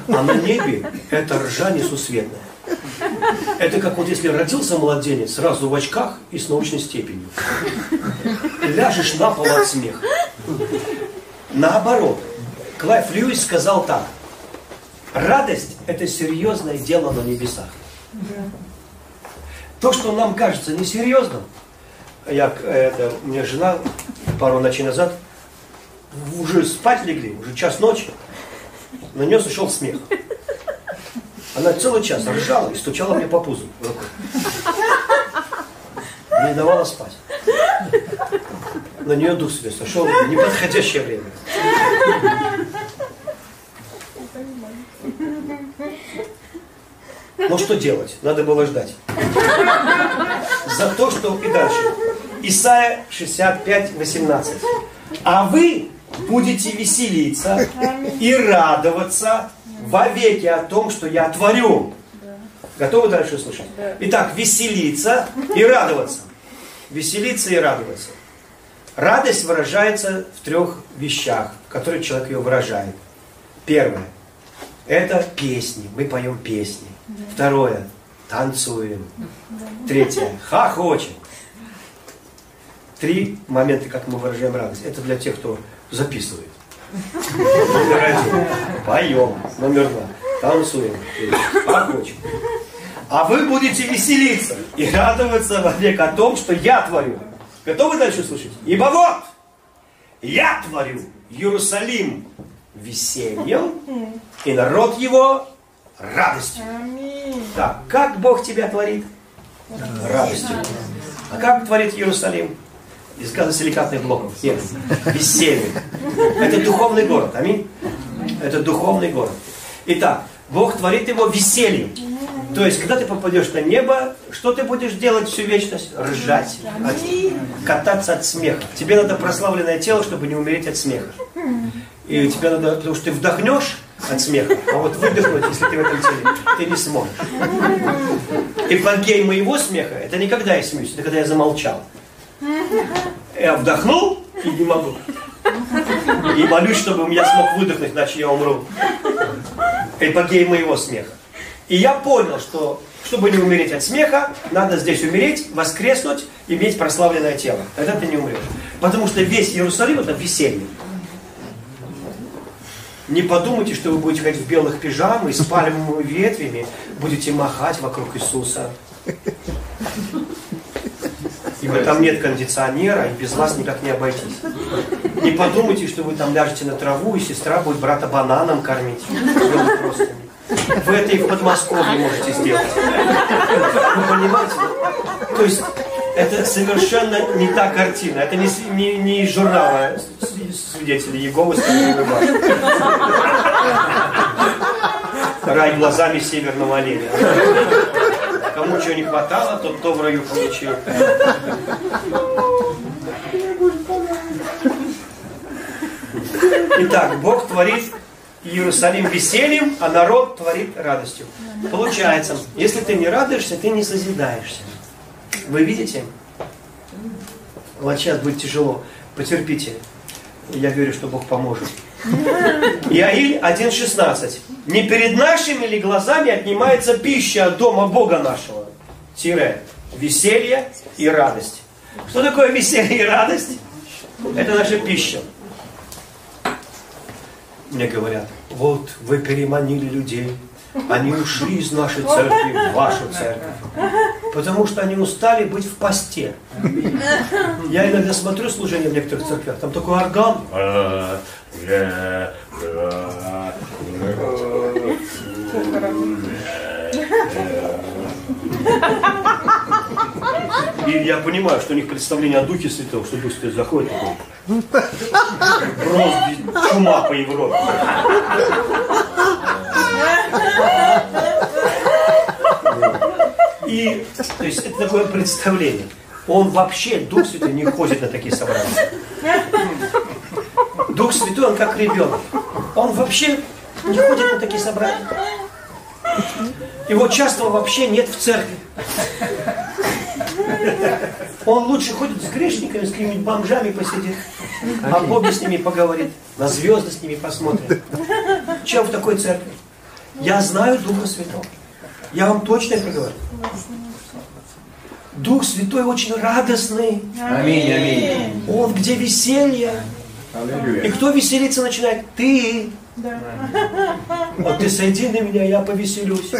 А на небе это ржа несусветная. Это как вот если родился младенец сразу в очках и с научной степенью. Ляжешь на пол от смеха. Наоборот, Клайв Льюис сказал так. Радость – это серьезное дело на небесах. То, что нам кажется несерьезным, я, это, у меня жена пару ночей назад, уже спать легли, уже час ночи, на нее сошел смех. Она целый час ржала и стучала мне по пузу рукой. Не давала спать. На нее дух себе сошел в неподходящее время. Но что делать? Надо было ждать. За то, что и дальше. Исайя 65, 18. А вы будете веселиться и радоваться вовеки о том, что я творю. Готовы дальше слышать? Итак, веселиться и радоваться. Веселиться и радоваться. Радость выражается в трех вещах, в которых человек ее выражает. Первое. Это песни. Мы поем песни. Второе. Танцуем. Третье. Хохочем. Три момента, как мы выражаем радость. Это для тех, кто записывает. Номер один. Поем. Номер два. Танцуем. Хохочем. А вы будете веселиться и радоваться во век о том, что я творю. Готовы дальше слушать? Ибо вот, я творю Иерусалим весельем, и народ его радостью. Так, как Бог тебя творит? Радостью. А как творит Иерусалим? Из газосиликатных блоков. Нет, веселье. Это духовный город. Аминь. Это духовный город. Итак, Бог творит его весельем. То есть, когда ты попадешь на небо, что ты будешь делать всю вечность? Ржать, от, кататься от смеха. Тебе надо прославленное тело, чтобы не умереть от смеха. И тебе надо, потому что ты вдохнешь от смеха, а вот выдохнуть, если ты в этом теле, ты не сможешь. И флангей моего смеха, это не когда я смеюсь, это когда я замолчал. Я вдохнул и не могу. И молюсь, чтобы я смог выдохнуть, иначе я умру. Эпогей моего смеха. И я понял, что чтобы не умереть от смеха, надо здесь умереть, воскреснуть, иметь прославленное тело. Тогда ты не умрешь. Потому что весь Иерусалим это веселье. Не подумайте, что вы будете ходить в белых пижамах и с пальмовыми ветвями будете махать вокруг Иисуса. Ибо там нет кондиционера, и без вас никак не обойтись. Не подумайте, что вы там ляжете на траву, и сестра будет брата бананом кормить. Вы это и в Подмосковье можете сделать. Вы понимаете? То есть это совершенно не та картина. Это не, не, не журнала свидетелей Иеговы Рай глазами северного оленя. Кому чего не хватало, тот то в раю получил. Итак, Бог творит Иерусалим весельем, а народ творит радостью. Получается, если ты не радуешься, ты не созидаешься. Вы видите? Вот сейчас будет тяжело. Потерпите. Я верю, что Бог поможет. Иаиль 1.16. Не перед нашими ли глазами отнимается пища от дома Бога нашего? Тире. Веселье и радость. Что такое веселье и радость? Это наша пища. Мне говорят, вот вы переманили людей, они ушли из нашей церкви в вашу церковь. Потому что они устали быть в посте. Я иногда смотрю служение в некоторых церквях, там такой орган. И я понимаю, что у них представление о Духе Святом, что Дух Святой заходит такой. Просто чума по Европе. И, то есть, это такое представление. Он вообще, Дух Святой, не ходит на такие собрания. Дух Святой, он как ребенок. Он вообще не ходит на такие собрания. Его часто вообще нет в церкви. Он лучше ходит с грешниками, с какими-нибудь бомжами посидит, о Боге с ними поговорит, на звезды с ними посмотрит. Чем в такой церкви? Я знаю Духа Святого. Я вам точно это говорю. Дух Святой очень радостный. Аминь, аминь. Он где веселье. И кто веселиться начинает? Ты. Да. Вот ты сойди на меня, я повеселюсь.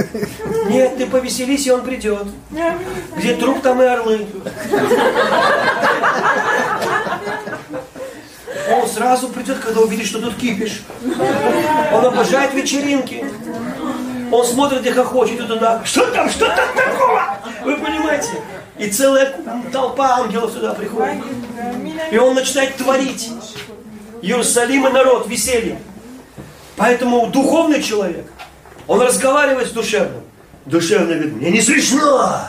Нет, ты повеселись, и он придет. Где труп, там и орлы. Он сразу придет, когда увидит, что тут кипиш. Он обожает вечеринки. Он смотрит и хохочет и туда. Что там, что там такого? Вы понимаете? И целая толпа ангелов сюда приходит. И он начинает творить. Иерусалим и народ, веселье. Поэтому духовный человек, он разговаривает с душевным. Душевный говорит, мне не смешно,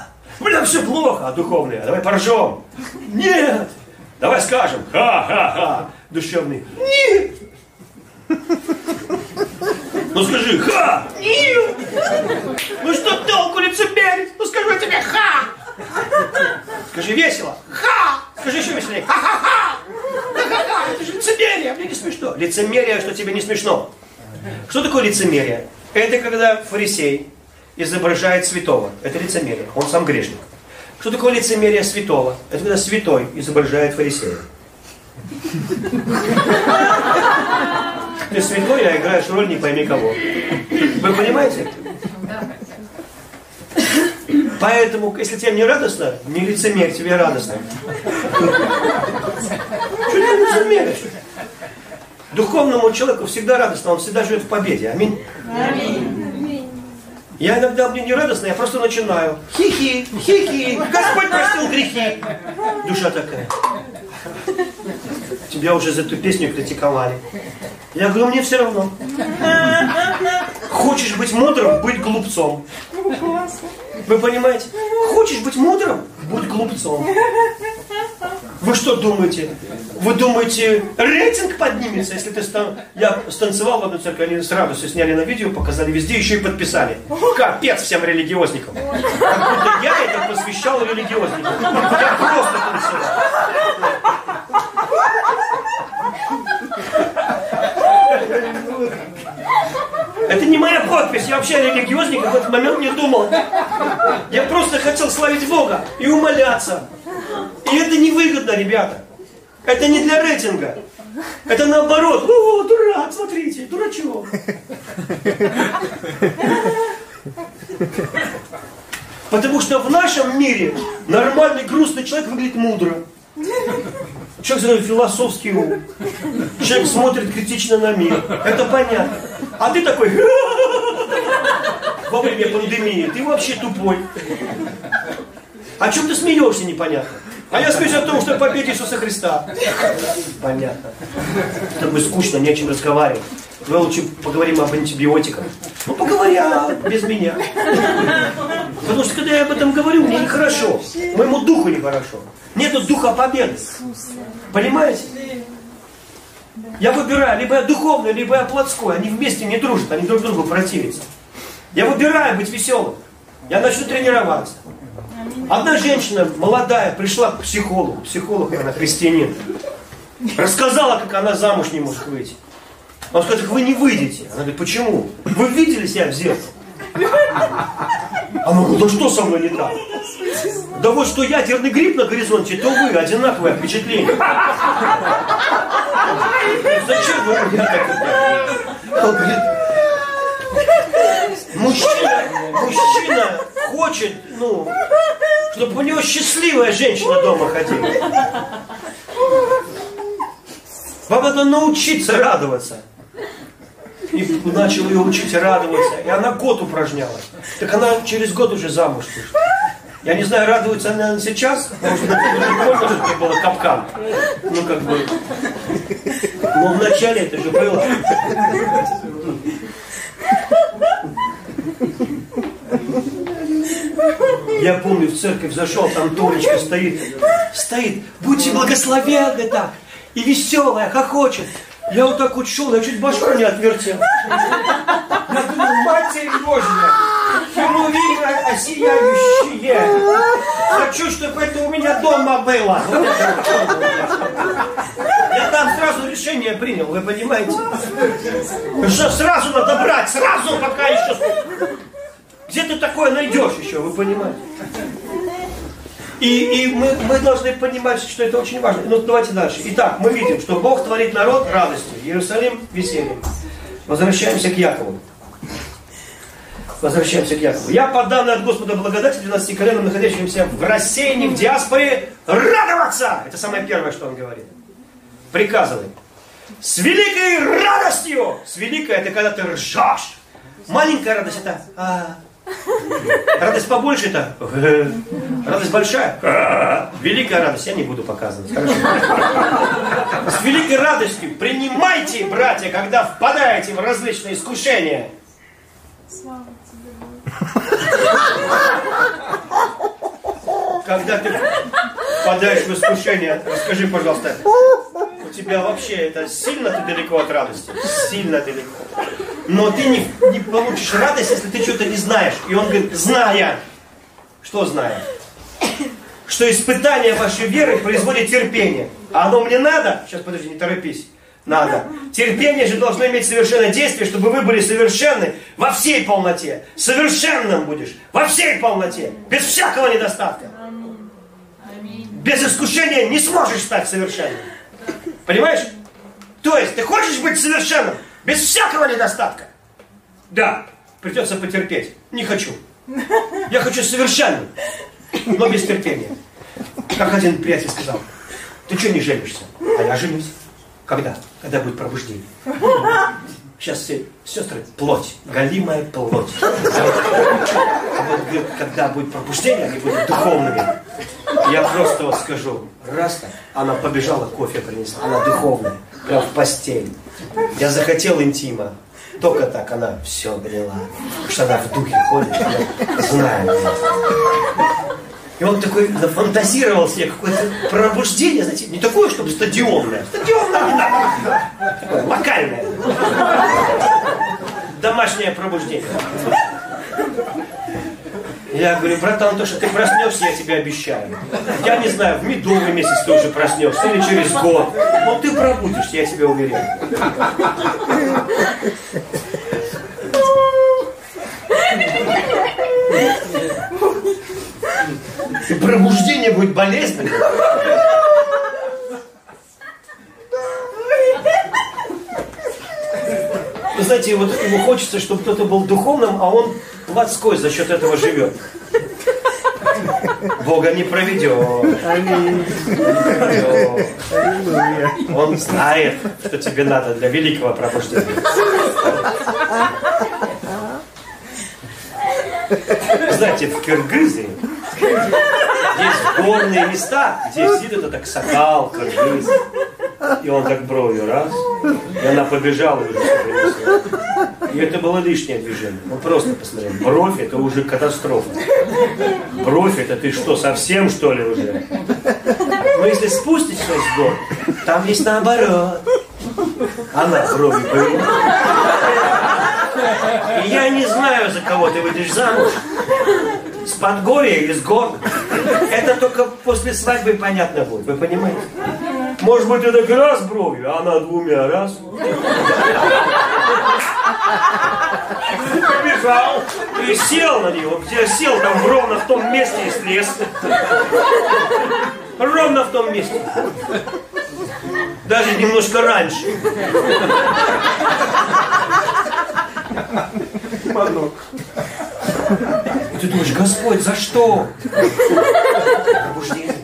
мне все плохо, а духовный, давай поржем. Нет, давай скажем, ха-ха-ха. Душевный, нет. Ну скажи, ха, нет. Ну что толку лицемерить? Ну скажу тебе, ха. Скажи весело, ха. Скажи еще веселее. Ха-ха-ха, это же лицемерие, мне не смешно. Лицемерие, что тебе не смешно. Что такое лицемерие? Это когда фарисей изображает святого. Это лицемерие. Он сам грешник. Что такое лицемерие святого? Это когда святой изображает фарисея. Ты святой, а играешь роль не пойми кого. Вы понимаете? Поэтому, если тебе не радостно, не лицемерь, тебе радостно. Что ты лицемеришь? Духовному человеку всегда радостно, он всегда живет в победе. Аминь. Аминь. Я иногда мне не радостно, я просто начинаю. Хихи, хихи, Господь простил грехи. Душа такая. Тебя уже за эту песню критиковали. Я говорю, мне все равно. Хочешь быть мудрым, быть глупцом. Вы понимаете? Хочешь быть мудрым, будь глупцом. Вы что думаете? Вы думаете, рейтинг поднимется, если ты стан... Я станцевал в одной церкви, они сразу все сняли на видео, показали везде, еще и подписали. Капец всем религиозникам. Как будто я это посвящал религиозникам. Я просто танцевал. Это не моя подпись, я вообще религиозник в этот момент не думал. Я просто хотел славить Бога и умоляться. И это невыгодно, ребята. Это не для рейтинга. Это наоборот. О, дурак, смотрите, дурачок. Потому что в нашем мире нормальный грустный человек выглядит мудро. Человек философский ум. Человек смотрит критично на мир. Это понятно. А ты такой во время пандемии. Ты вообще тупой. О чем ты смеешься, непонятно. А я смеюсь о том, что победе Иисуса Христа. Понятно. Как бы скучно, не о чем разговаривать. Давай лучше поговорим об антибиотиках. Ну, поговоря без меня. Потому что, когда я об этом говорю, мне нехорошо. Моему духу нехорошо. Нету духа победы. Понимаете? Я выбираю, либо я духовный, либо я плотской. Они вместе не дружат, они друг другу противятся. Я выбираю быть веселым. Я начну тренироваться. Одна женщина, молодая, пришла к психологу. Психолог, она христианин. Рассказала, как она замуж не может выйти. Он сказал, вы не выйдете. Она говорит, почему? Вы видели себя в зеркало? Она говорит, да что со мной не так? Да вот что ядерный гриб на горизонте, то вы, одинаковое впечатление. Зачем вы меня так? Говорит, Мужчина, мужчина хочет, ну, чтобы у него счастливая женщина дома ходила. Вам надо научиться радоваться. И начал ее учить радоваться. И она год упражнялась. Так она через год уже замуж вышла. Я не знаю, радуется она сейчас, потому что прикольно, что это было капкан. Ну, как бы. Но вначале это же было. Я помню, в церковь зашел, там Толечка стоит. Стоит, будьте благословенны так. И веселая, хохочет. Я вот так вот шел, я чуть башку не отвертел. Я думаю, Матерь Божья, херувимы осияющие. Хочу, чтобы это у меня дома было. Я там сразу решение принял, вы понимаете? Что сразу надо брать, сразу, пока еще... Где ты такое найдешь еще, вы понимаете? И, и мы, мы должны понимать, что это очень важно. Ну, давайте дальше. Итак, мы видим, что Бог творит народ радостью, Иерусалим весельем. Возвращаемся к Якову. Возвращаемся к Якову. Я по данной от Господа благодати 12 коленам, находящимся в рассеянии, в диаспоре, радоваться! Это самое первое, что он говорит. Приказывает. С великой радостью! С великой это когда ты ржешь. Маленькая радость это... А, Радость побольше это радость большая. Великая радость, я не буду показывать. Хорошо. С великой радостью принимайте, братья, когда впадаете в различные искушения. Слава тебе, Когда ты впадаешь в искушение, расскажи, пожалуйста, тебя вообще это сильно ты далеко от радости? Сильно далеко. Но ты не, не получишь радость, если ты что-то не знаешь. И он говорит, зная. Что зная? Что испытание вашей веры производит терпение. А оно мне надо? Сейчас, подожди, не торопись. Надо. Терпение же должно иметь совершенное действие, чтобы вы были совершенны во всей полноте. Совершенным будешь во всей полноте. Без всякого недостатка. Без искушения не сможешь стать совершенным. Понимаешь? То есть, ты хочешь быть совершенным? Без всякого недостатка. Да, придется потерпеть. Не хочу. Я хочу совершенным, но без терпения. Как один приятель сказал, ты что не женишься? А я женюсь. Когда? Когда будет пробуждение. Сейчас все сестры, плоть, галимая плоть. Вот, когда будет пробуждение, они будут духовными. Я просто вот скажу, раз так, она побежала, кофе принесла, она духовная, прям в постель. Я захотел интима, только так она все поняла. Потому что она в духе ходит, я знаю. И он такой нафантазировал себе какое-то пробуждение, знаете, не такое, чтобы стадионное. Стадионное не надо. Локальное. Домашнее пробуждение. Я говорю, братан, то, что ты проснешься, я тебе обещаю. Я не знаю, в медовый месяц ты уже проснешься или через год. Но ты пробудишься, я тебе уверяю. И пробуждение будет болезненным. Вы знаете, вот ему хочется, чтобы кто-то был духовным, а он плотской за счет этого живет. Бога не проведет. Он знает, что тебе надо для великого пробуждения. Знаете, в Киргизии есть горные места, где сидит этот аксакал, кыргыз. И он так бровью раз, и она побежала И это было лишнее движение. Ну просто посмотри, бровь это уже катастрофа. Бровь это ты что, совсем что ли уже? Но если спустишься с гор, там есть наоборот. Она бровью повела. И я не знаю, за кого ты выйдешь замуж. С Подгорья или с гор. Это только после свадьбы понятно будет, вы понимаете? Может быть, это раз бровью, а она двумя раз. Побежал и сел на него. Где сел, там ровно в том месте и слез. Ровно в том месте. Даже немножко раньше. Манок. И ты думаешь, Господь, за что? Пробуждение.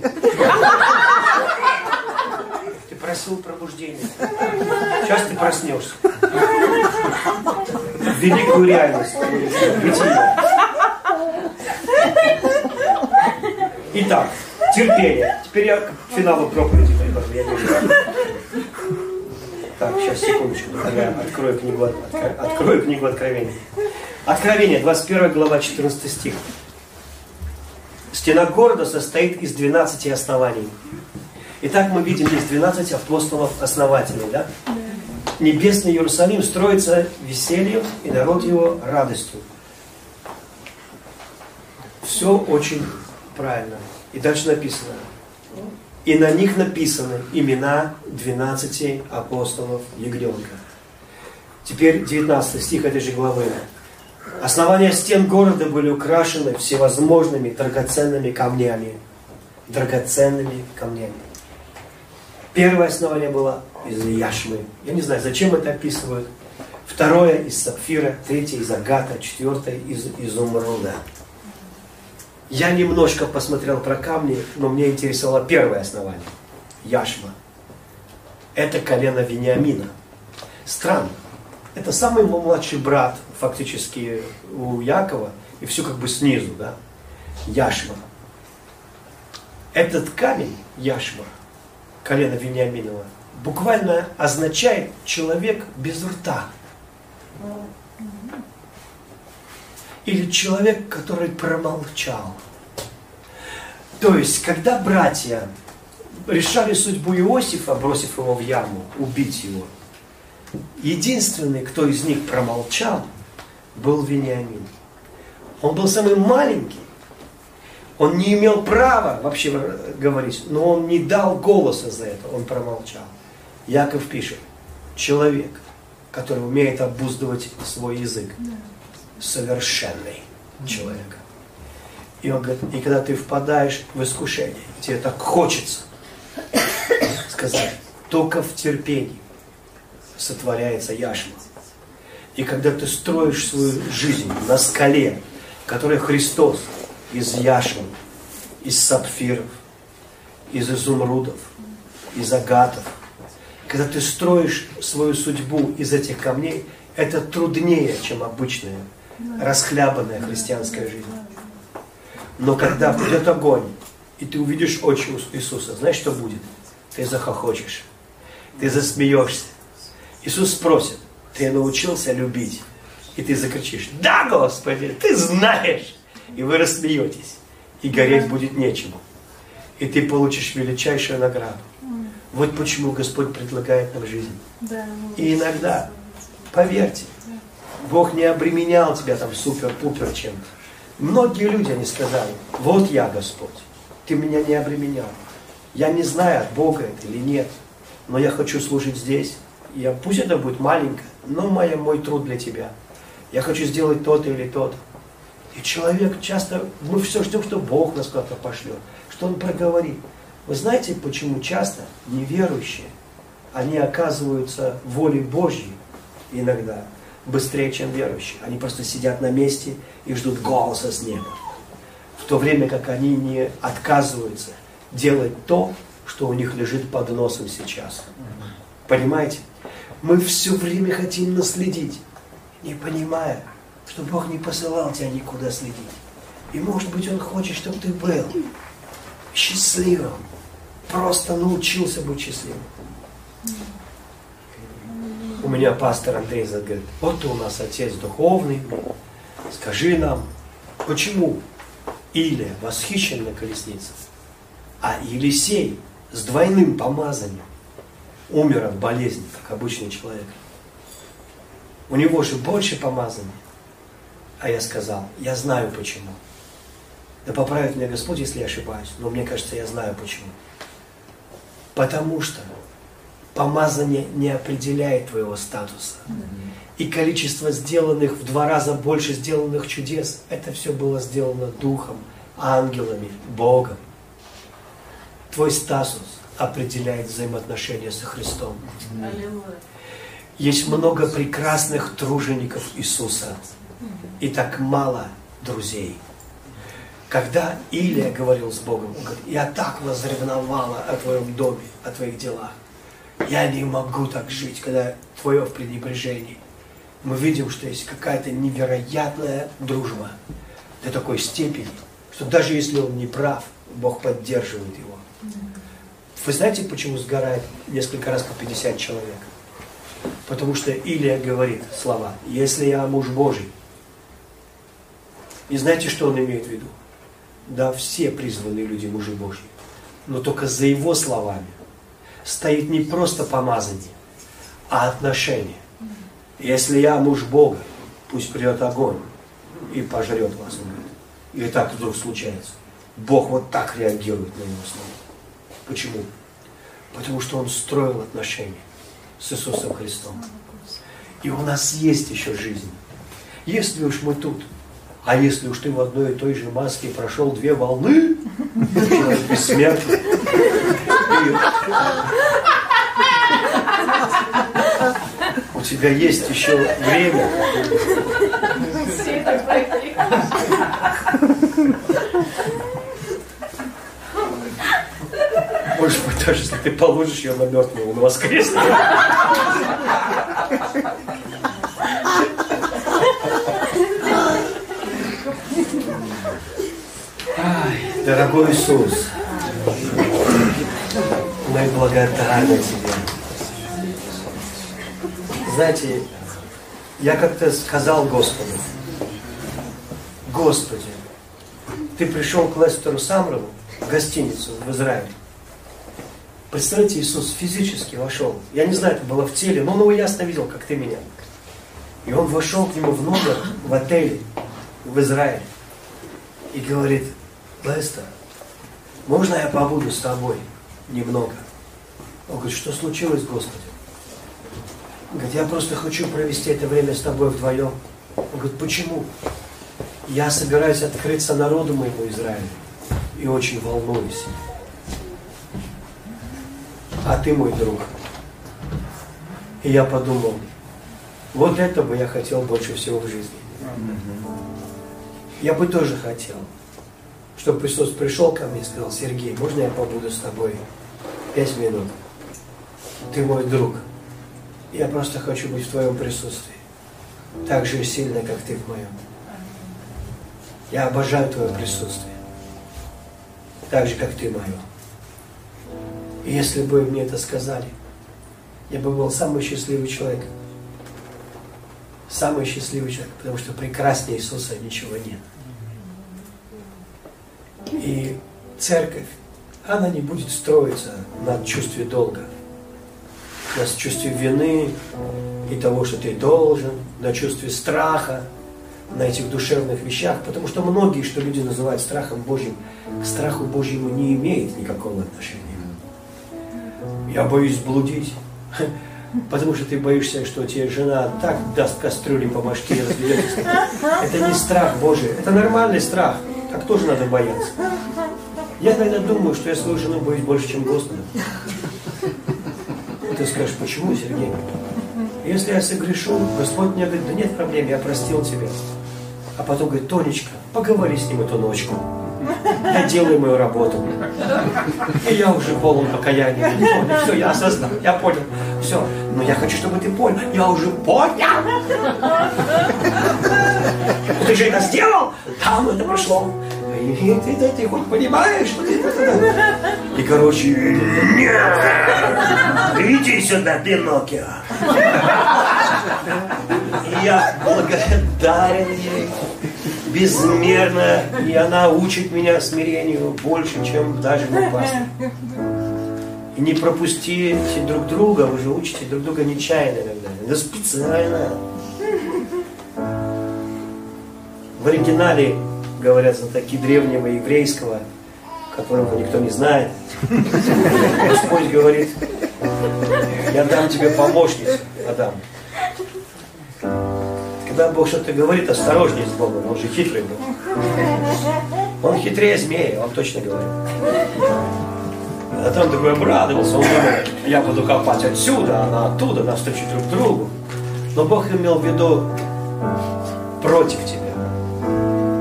Ты просил пробуждения. Сейчас ты проснешься. Великую реальность. Итак, терпение. Теперь я к финалу проповеди прихожу. Я вижу. Так, сейчас, секундочку. Я открою книгу, откро- открою книгу Откровения. Откровение, 21 глава, 14 стих. Стена города состоит из 12 оснований. Итак, мы видим здесь 12 апостолов-основателей. Да? Небесный Иерусалим строится весельем, и народ его радостью. Все очень правильно. И дальше написано. И на них написаны имена 12 апостолов Ягненка. Теперь 19 стих этой же главы. Основания стен города были украшены всевозможными драгоценными камнями. Драгоценными камнями. Первое основание было из яшмы. Я не знаю, зачем это описывают. Второе из сапфира, третье из агата, четвертое из изумруда. Я немножко посмотрел про камни, но мне интересовало первое основание. Яшма. Это колено Вениамина. Странно. Это самый младший брат фактически у Якова, и все как бы снизу, да? Яшма. Этот камень, Яшма, колено Вениаминова, буквально означает человек без рта. Или человек, который промолчал. То есть, когда братья решали судьбу Иосифа, бросив его в яму, убить его, единственный, кто из них промолчал, был Вениамин. Он был самый маленький. Он не имел права вообще говорить, но он не дал голоса за это, он промолчал. Яков пишет, человек, который умеет обуздывать свой язык, совершенный человек. И он говорит, и когда ты впадаешь в искушение, тебе так хочется сказать, только в терпении сотворяется яшма. И когда ты строишь свою жизнь на скале, которая Христос из яшмы, из сапфиров, из изумрудов, из агатов, когда ты строишь свою судьбу из этих камней, это труднее, чем обычная расхлябанная христианская жизнь. Но когда придет огонь, и ты увидишь очи Иисуса, знаешь, что будет? Ты захохочешь, ты засмеешься. Иисус спросит, ты научился любить? И ты закричишь, да, Господи, ты знаешь. И вы рассмеетесь, и гореть будет нечему. И ты получишь величайшую награду. Вот почему Господь предлагает нам жизнь. И иногда, поверьте, Бог не обременял тебя там супер-пупер чем-то. Многие люди, они сказали, вот я Господь, ты меня не обременял. Я не знаю, от Бога это или нет, но я хочу служить здесь. Я, пусть это будет маленько, но моя, мой труд для тебя. Я хочу сделать то-то или то-то. И человек часто, мы все ждем, что Бог нас куда-то пошлет, что Он проговорит. Вы знаете, почему часто неверующие, они оказываются в воле Божьей иногда быстрее, чем верующие. Они просто сидят на месте и ждут голоса с неба. В то время как они не отказываются делать то, что у них лежит под носом сейчас. Понимаете? Мы все время хотим наследить, не понимая, что Бог не посылал тебя никуда следить. И может быть Он хочет, чтобы ты был счастливым. Просто научился быть счастливым. У меня пастор Андрей говорит, вот ты у нас отец духовный, скажи нам, почему Илия восхищен на колеснице, а Елисей с двойным помазанием умер от болезни, как обычный человек. У него же больше помазания. А я сказал, я знаю почему. Да поправит меня Господь, если я ошибаюсь, но мне кажется, я знаю почему. Потому что помазание не определяет твоего статуса. И количество сделанных, в два раза больше сделанных чудес, это все было сделано Духом, ангелами, Богом. Твой статус определяет взаимоотношения со Христом. Есть много прекрасных тружеников Иисуса. И так мало друзей. Когда Илия говорил с Богом, он говорит, я так возревновала о твоем доме, о твоих делах. Я не могу так жить, когда твое в пренебрежении. Мы видим, что есть какая-то невероятная дружба до такой степени, что даже если он не прав, Бог поддерживает его. Вы знаете, почему сгорает несколько раз по 50 человек? Потому что Илия говорит слова, если я муж Божий. И знаете, что он имеет в виду? Да, все призванные люди мужи Божьи. Но только за его словами стоит не просто помазание, а отношение. Если я муж Бога, пусть придет огонь и пожрет вас. И так вдруг случается. Бог вот так реагирует на его слово. Почему? Потому что он строил отношения с Иисусом Христом. И у нас есть еще жизнь. Если уж мы тут, а если уж ты в одной и той же маске прошел две волны, человек бессмертный, у тебя есть еще время. Даже если ты положишь ее на мертвого, он воскреснет. Дорогой Иисус, мы благодарны Тебе. Знаете, я как-то сказал Господу, Господи, Ты пришел к Лестеру Самрову в гостиницу в Израиле. Представляете, Иисус физически вошел. Я не знаю, это было в теле, но он его ясно видел, как ты меня. И он вошел к нему в номер, в отеле, в Израиле. И говорит, Лестер, можно я побуду с тобой немного? Он говорит, что случилось, Господи? Он говорит, я просто хочу провести это время с тобой вдвоем. Он говорит, почему? Я собираюсь открыться народу моему Израилю и очень волнуюсь. А ты мой друг. И я подумал, вот это бы я хотел больше всего в жизни. Я бы тоже хотел, чтобы Иисус пришел ко мне и сказал, Сергей, можно я побуду с тобой пять минут? Ты мой друг. Я просто хочу быть в твоем присутствии. Так же сильно, как ты в моем. Я обожаю твое присутствие. Так же, как ты мое. Если бы мне это сказали, я бы был самый счастливый человек. Самый счастливый человек, потому что прекраснее Иисуса ничего нет. И церковь, она не будет строиться на чувстве долга, на чувстве вины и того, что ты должен, на чувстве страха, на этих душевных вещах, потому что многие, что люди называют страхом Божьим, к страху Божьему не имеет никакого отношения. Я боюсь блудить, потому что ты боишься, что тебе жена так даст кастрюли по башке и разведет. Это не страх Божий, это нормальный страх. Так тоже надо бояться. Я иногда думаю, что я свою жену боюсь больше, чем Господа. Ты скажешь, почему, Сергей? Если я согрешу, Господь мне говорит, да нет проблем, я простил тебя. А потом говорит, Тонечка, поговори с ним эту ночку. Я делаю мою работу. И я уже полон покаяния. Все, я осознал, я понял. Все, но я хочу, чтобы ты понял. Я уже понял. Ты же это сделал? Там это прошло. И ты, ты, ты хоть понимаешь, что ты это... И, короче, нет, иди сюда, ты я благодарен ей безмерно, и она учит меня смирению больше, чем даже мой пастор. И не пропустите друг друга, вы же учите друг друга нечаянно иногда, иногда специально. В оригинале говорят знатоки древнего еврейского, которого никто не знает. Господь говорит, я дам тебе помощницу, Адам. Когда Бог что-то говорит, осторожнее с Богом, он же хитрый был. Он хитрее змея, он точно говорит. А там такой обрадовался, он думал, я буду копать отсюда, она оттуда, навстречу друг другу. Но Бог имел в виду против тебя.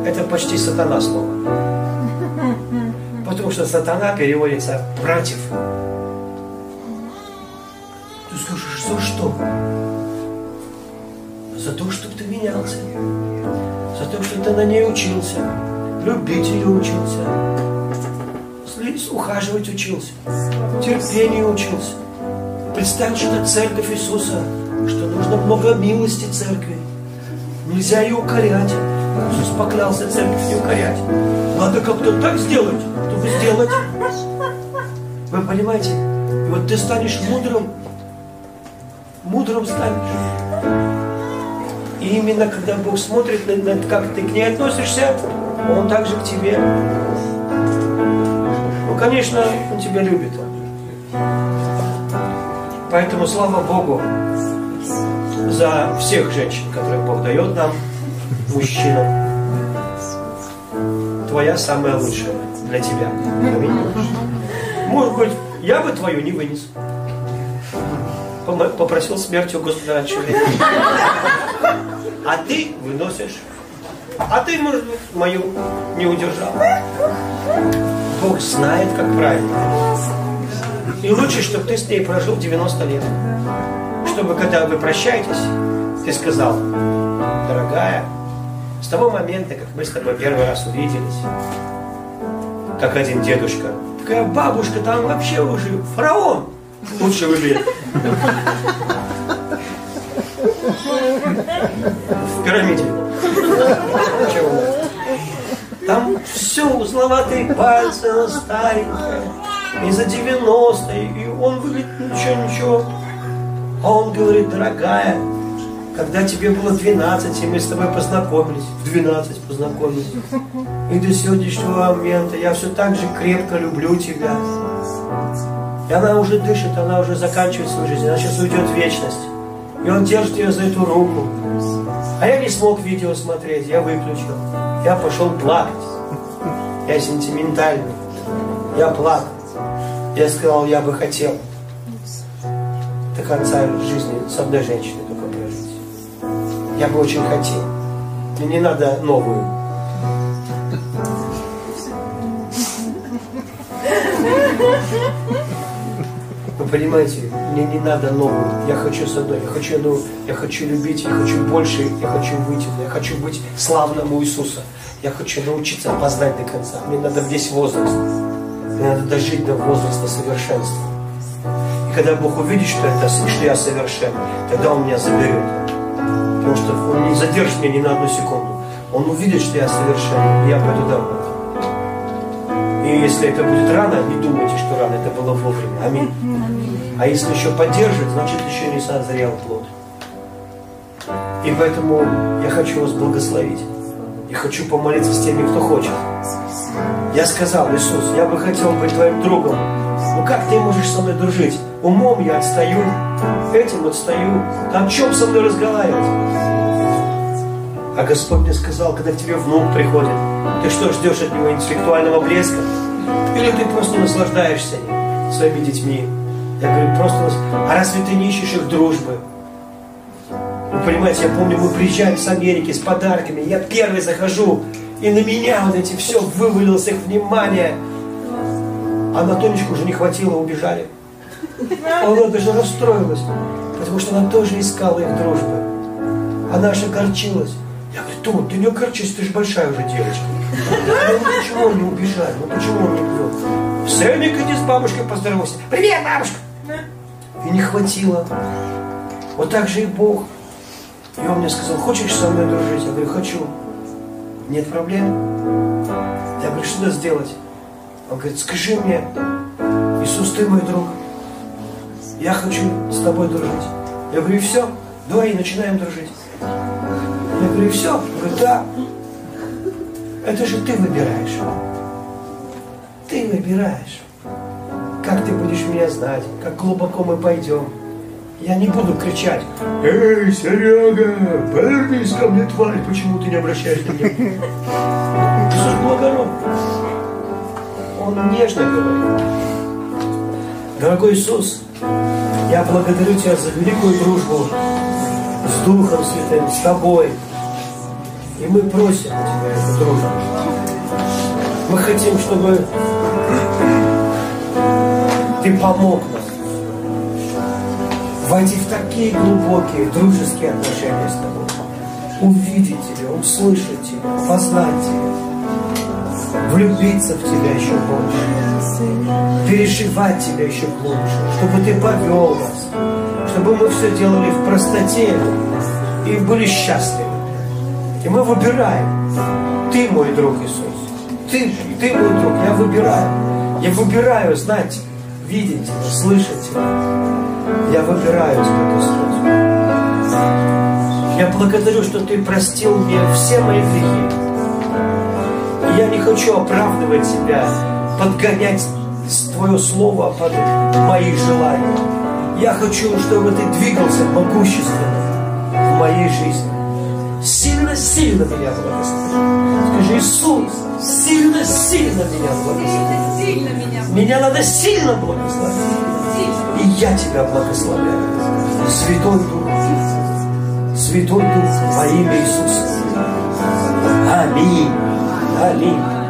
это почти сатана слово. Потому что сатана переводится против. Ты скажешь, за что? За то, ты менялся. За то, что ты на ней учился. Любить ее учился. Ухаживать учился. Терпению учился. Представь, что это церковь Иисуса, что нужно много милости церкви. Нельзя ее укорять. Иисус поклялся церковь не укорять. Надо как-то так сделать, чтобы сделать. Вы понимаете? И вот ты станешь мудрым. Мудрым станешь. И именно когда Бог смотрит на, на как ты к ней относишься, Он также к тебе. Ну, конечно, Он тебя любит. Поэтому слава Богу за всех женщин, которых Бог дает нам, мужчинам. Твоя самая лучшая для тебя. Может быть, я бы твою не вынес. Попросил смертью Господа человека. А ты выносишь. А ты, может быть, мою не удержал. Бог знает, как правильно. И лучше, чтобы ты с ней прожил 90 лет. Чтобы, когда вы прощаетесь, ты сказал, дорогая, с того момента, как мы с тобой первый раз увиделись, как один дедушка, такая бабушка там вообще уже фараон лучше выглядит. В пирамиде. Там все узловатые пальцы, старенькая. И за 90, и он выглядит ничего, ничего. А он говорит, дорогая, когда тебе было 12, и мы с тобой познакомились, в 12 познакомились, и до сегодняшнего момента я все так же крепко люблю тебя. И она уже дышит, она уже заканчивает свою жизнь, она сейчас уйдет в вечность. И он держит ее за эту руку. А я не смог видео смотреть, я выключил. Я пошел плакать. Я сентиментальный. Я плакал. Я сказал, я бы хотел до конца жизни с одной женщиной только прожить. Я бы очень хотел. Мне не надо новую. Вы понимаете, мне не надо новую. Я хочу с одной. Я хочу, ну, я хочу любить, я хочу больше, я хочу выйти, я хочу быть славным у Иисуса. Я хочу научиться познать до конца. Мне надо весь возраст. Мне надо дожить до возраста совершенства. И когда Бог увидит, что, это, что я совершен, тогда Он меня заберет. Потому что Он не задержит меня ни на одну секунду. Он увидит, что я совершен, и я пойду домой. И если это будет рано, не думайте, что рано, это было вовремя. Аминь. А если еще поддержит, значит еще не созрел плод. И поэтому я хочу вас благословить. И хочу помолиться с теми, кто хочет. Я сказал, Иисус, я бы хотел быть твоим другом. Ну как ты можешь со мной дружить? Умом я отстаю, этим отстаю. Там чем со мной разговаривать? А Господь мне сказал, когда к тебе внук приходит, ты что, ждешь от него интеллектуального блеска? Или ты просто наслаждаешься своими детьми? Я говорю, просто... А разве ты не ищешь их дружбы? Вы понимаете, я помню, мы приезжали с Америки с подарками, я первый захожу, и на меня вот эти все вывалилось их внимание. А на Тонечку уже не хватило, убежали. Она даже расстроилась, потому что она тоже искала их дружбы. Она аж огорчилась. Я говорю, Том, ты не огорчись, ты же большая уже девочка. Ну почему он не убежали? Ну почему он не бьет? Сэмик, иди с бабушкой поздоровайся. Привет, бабушка! И не хватило. Вот так же и Бог. И он мне сказал, хочешь со мной дружить? Я говорю, хочу. Нет проблем. Я говорю, что надо сделать? Он говорит, скажи мне, Иисус, ты мой друг. Я хочу с тобой дружить. Я говорю, и все, давай начинаем дружить. Говорю, и все? Он говорит, да. Это же ты выбираешь. Ты выбираешь. Как ты будешь меня знать, как глубоко мы пойдем. Я не буду кричать, «Эй, Серега, повернись ко мне, тварь, почему ты не обращаешься к меня?» Иисус благородный. Он нежно говорит. Дорогой Иисус, я благодарю Тебя за великую дружбу с Духом Святым, с Тобой. И мы просим у Тебя это, дружно. Мы хотим, чтобы Ты помог нам войти в такие глубокие дружеские отношения с Тобой. Увидеть Тебя, услышать Тебя, познать Тебя, влюбиться в Тебя еще больше, переживать Тебя еще глубже, чтобы Ты повел нас, чтобы мы все делали в простоте и были счастливы. И мы выбираем. Ты мой друг Иисус. Ты, ты мой друг. Я выбираю. Я выбираю знать, видеть слышать. Я выбираю тебя, Господь. Я благодарю, что Ты простил мне все мои грехи. И я не хочу оправдывать себя, подгонять Твое Слово под мои желания. Я хочу, чтобы Ты двигался могущественно в моей жизни. Сильно-сильно меня благослови. Скажи, Иисус, сильно-сильно меня благослови. Меня надо сильно благословить. И я тебя благословляю. Святой Дух. Святой Дух во имя Иисуса. Аминь. Аминь.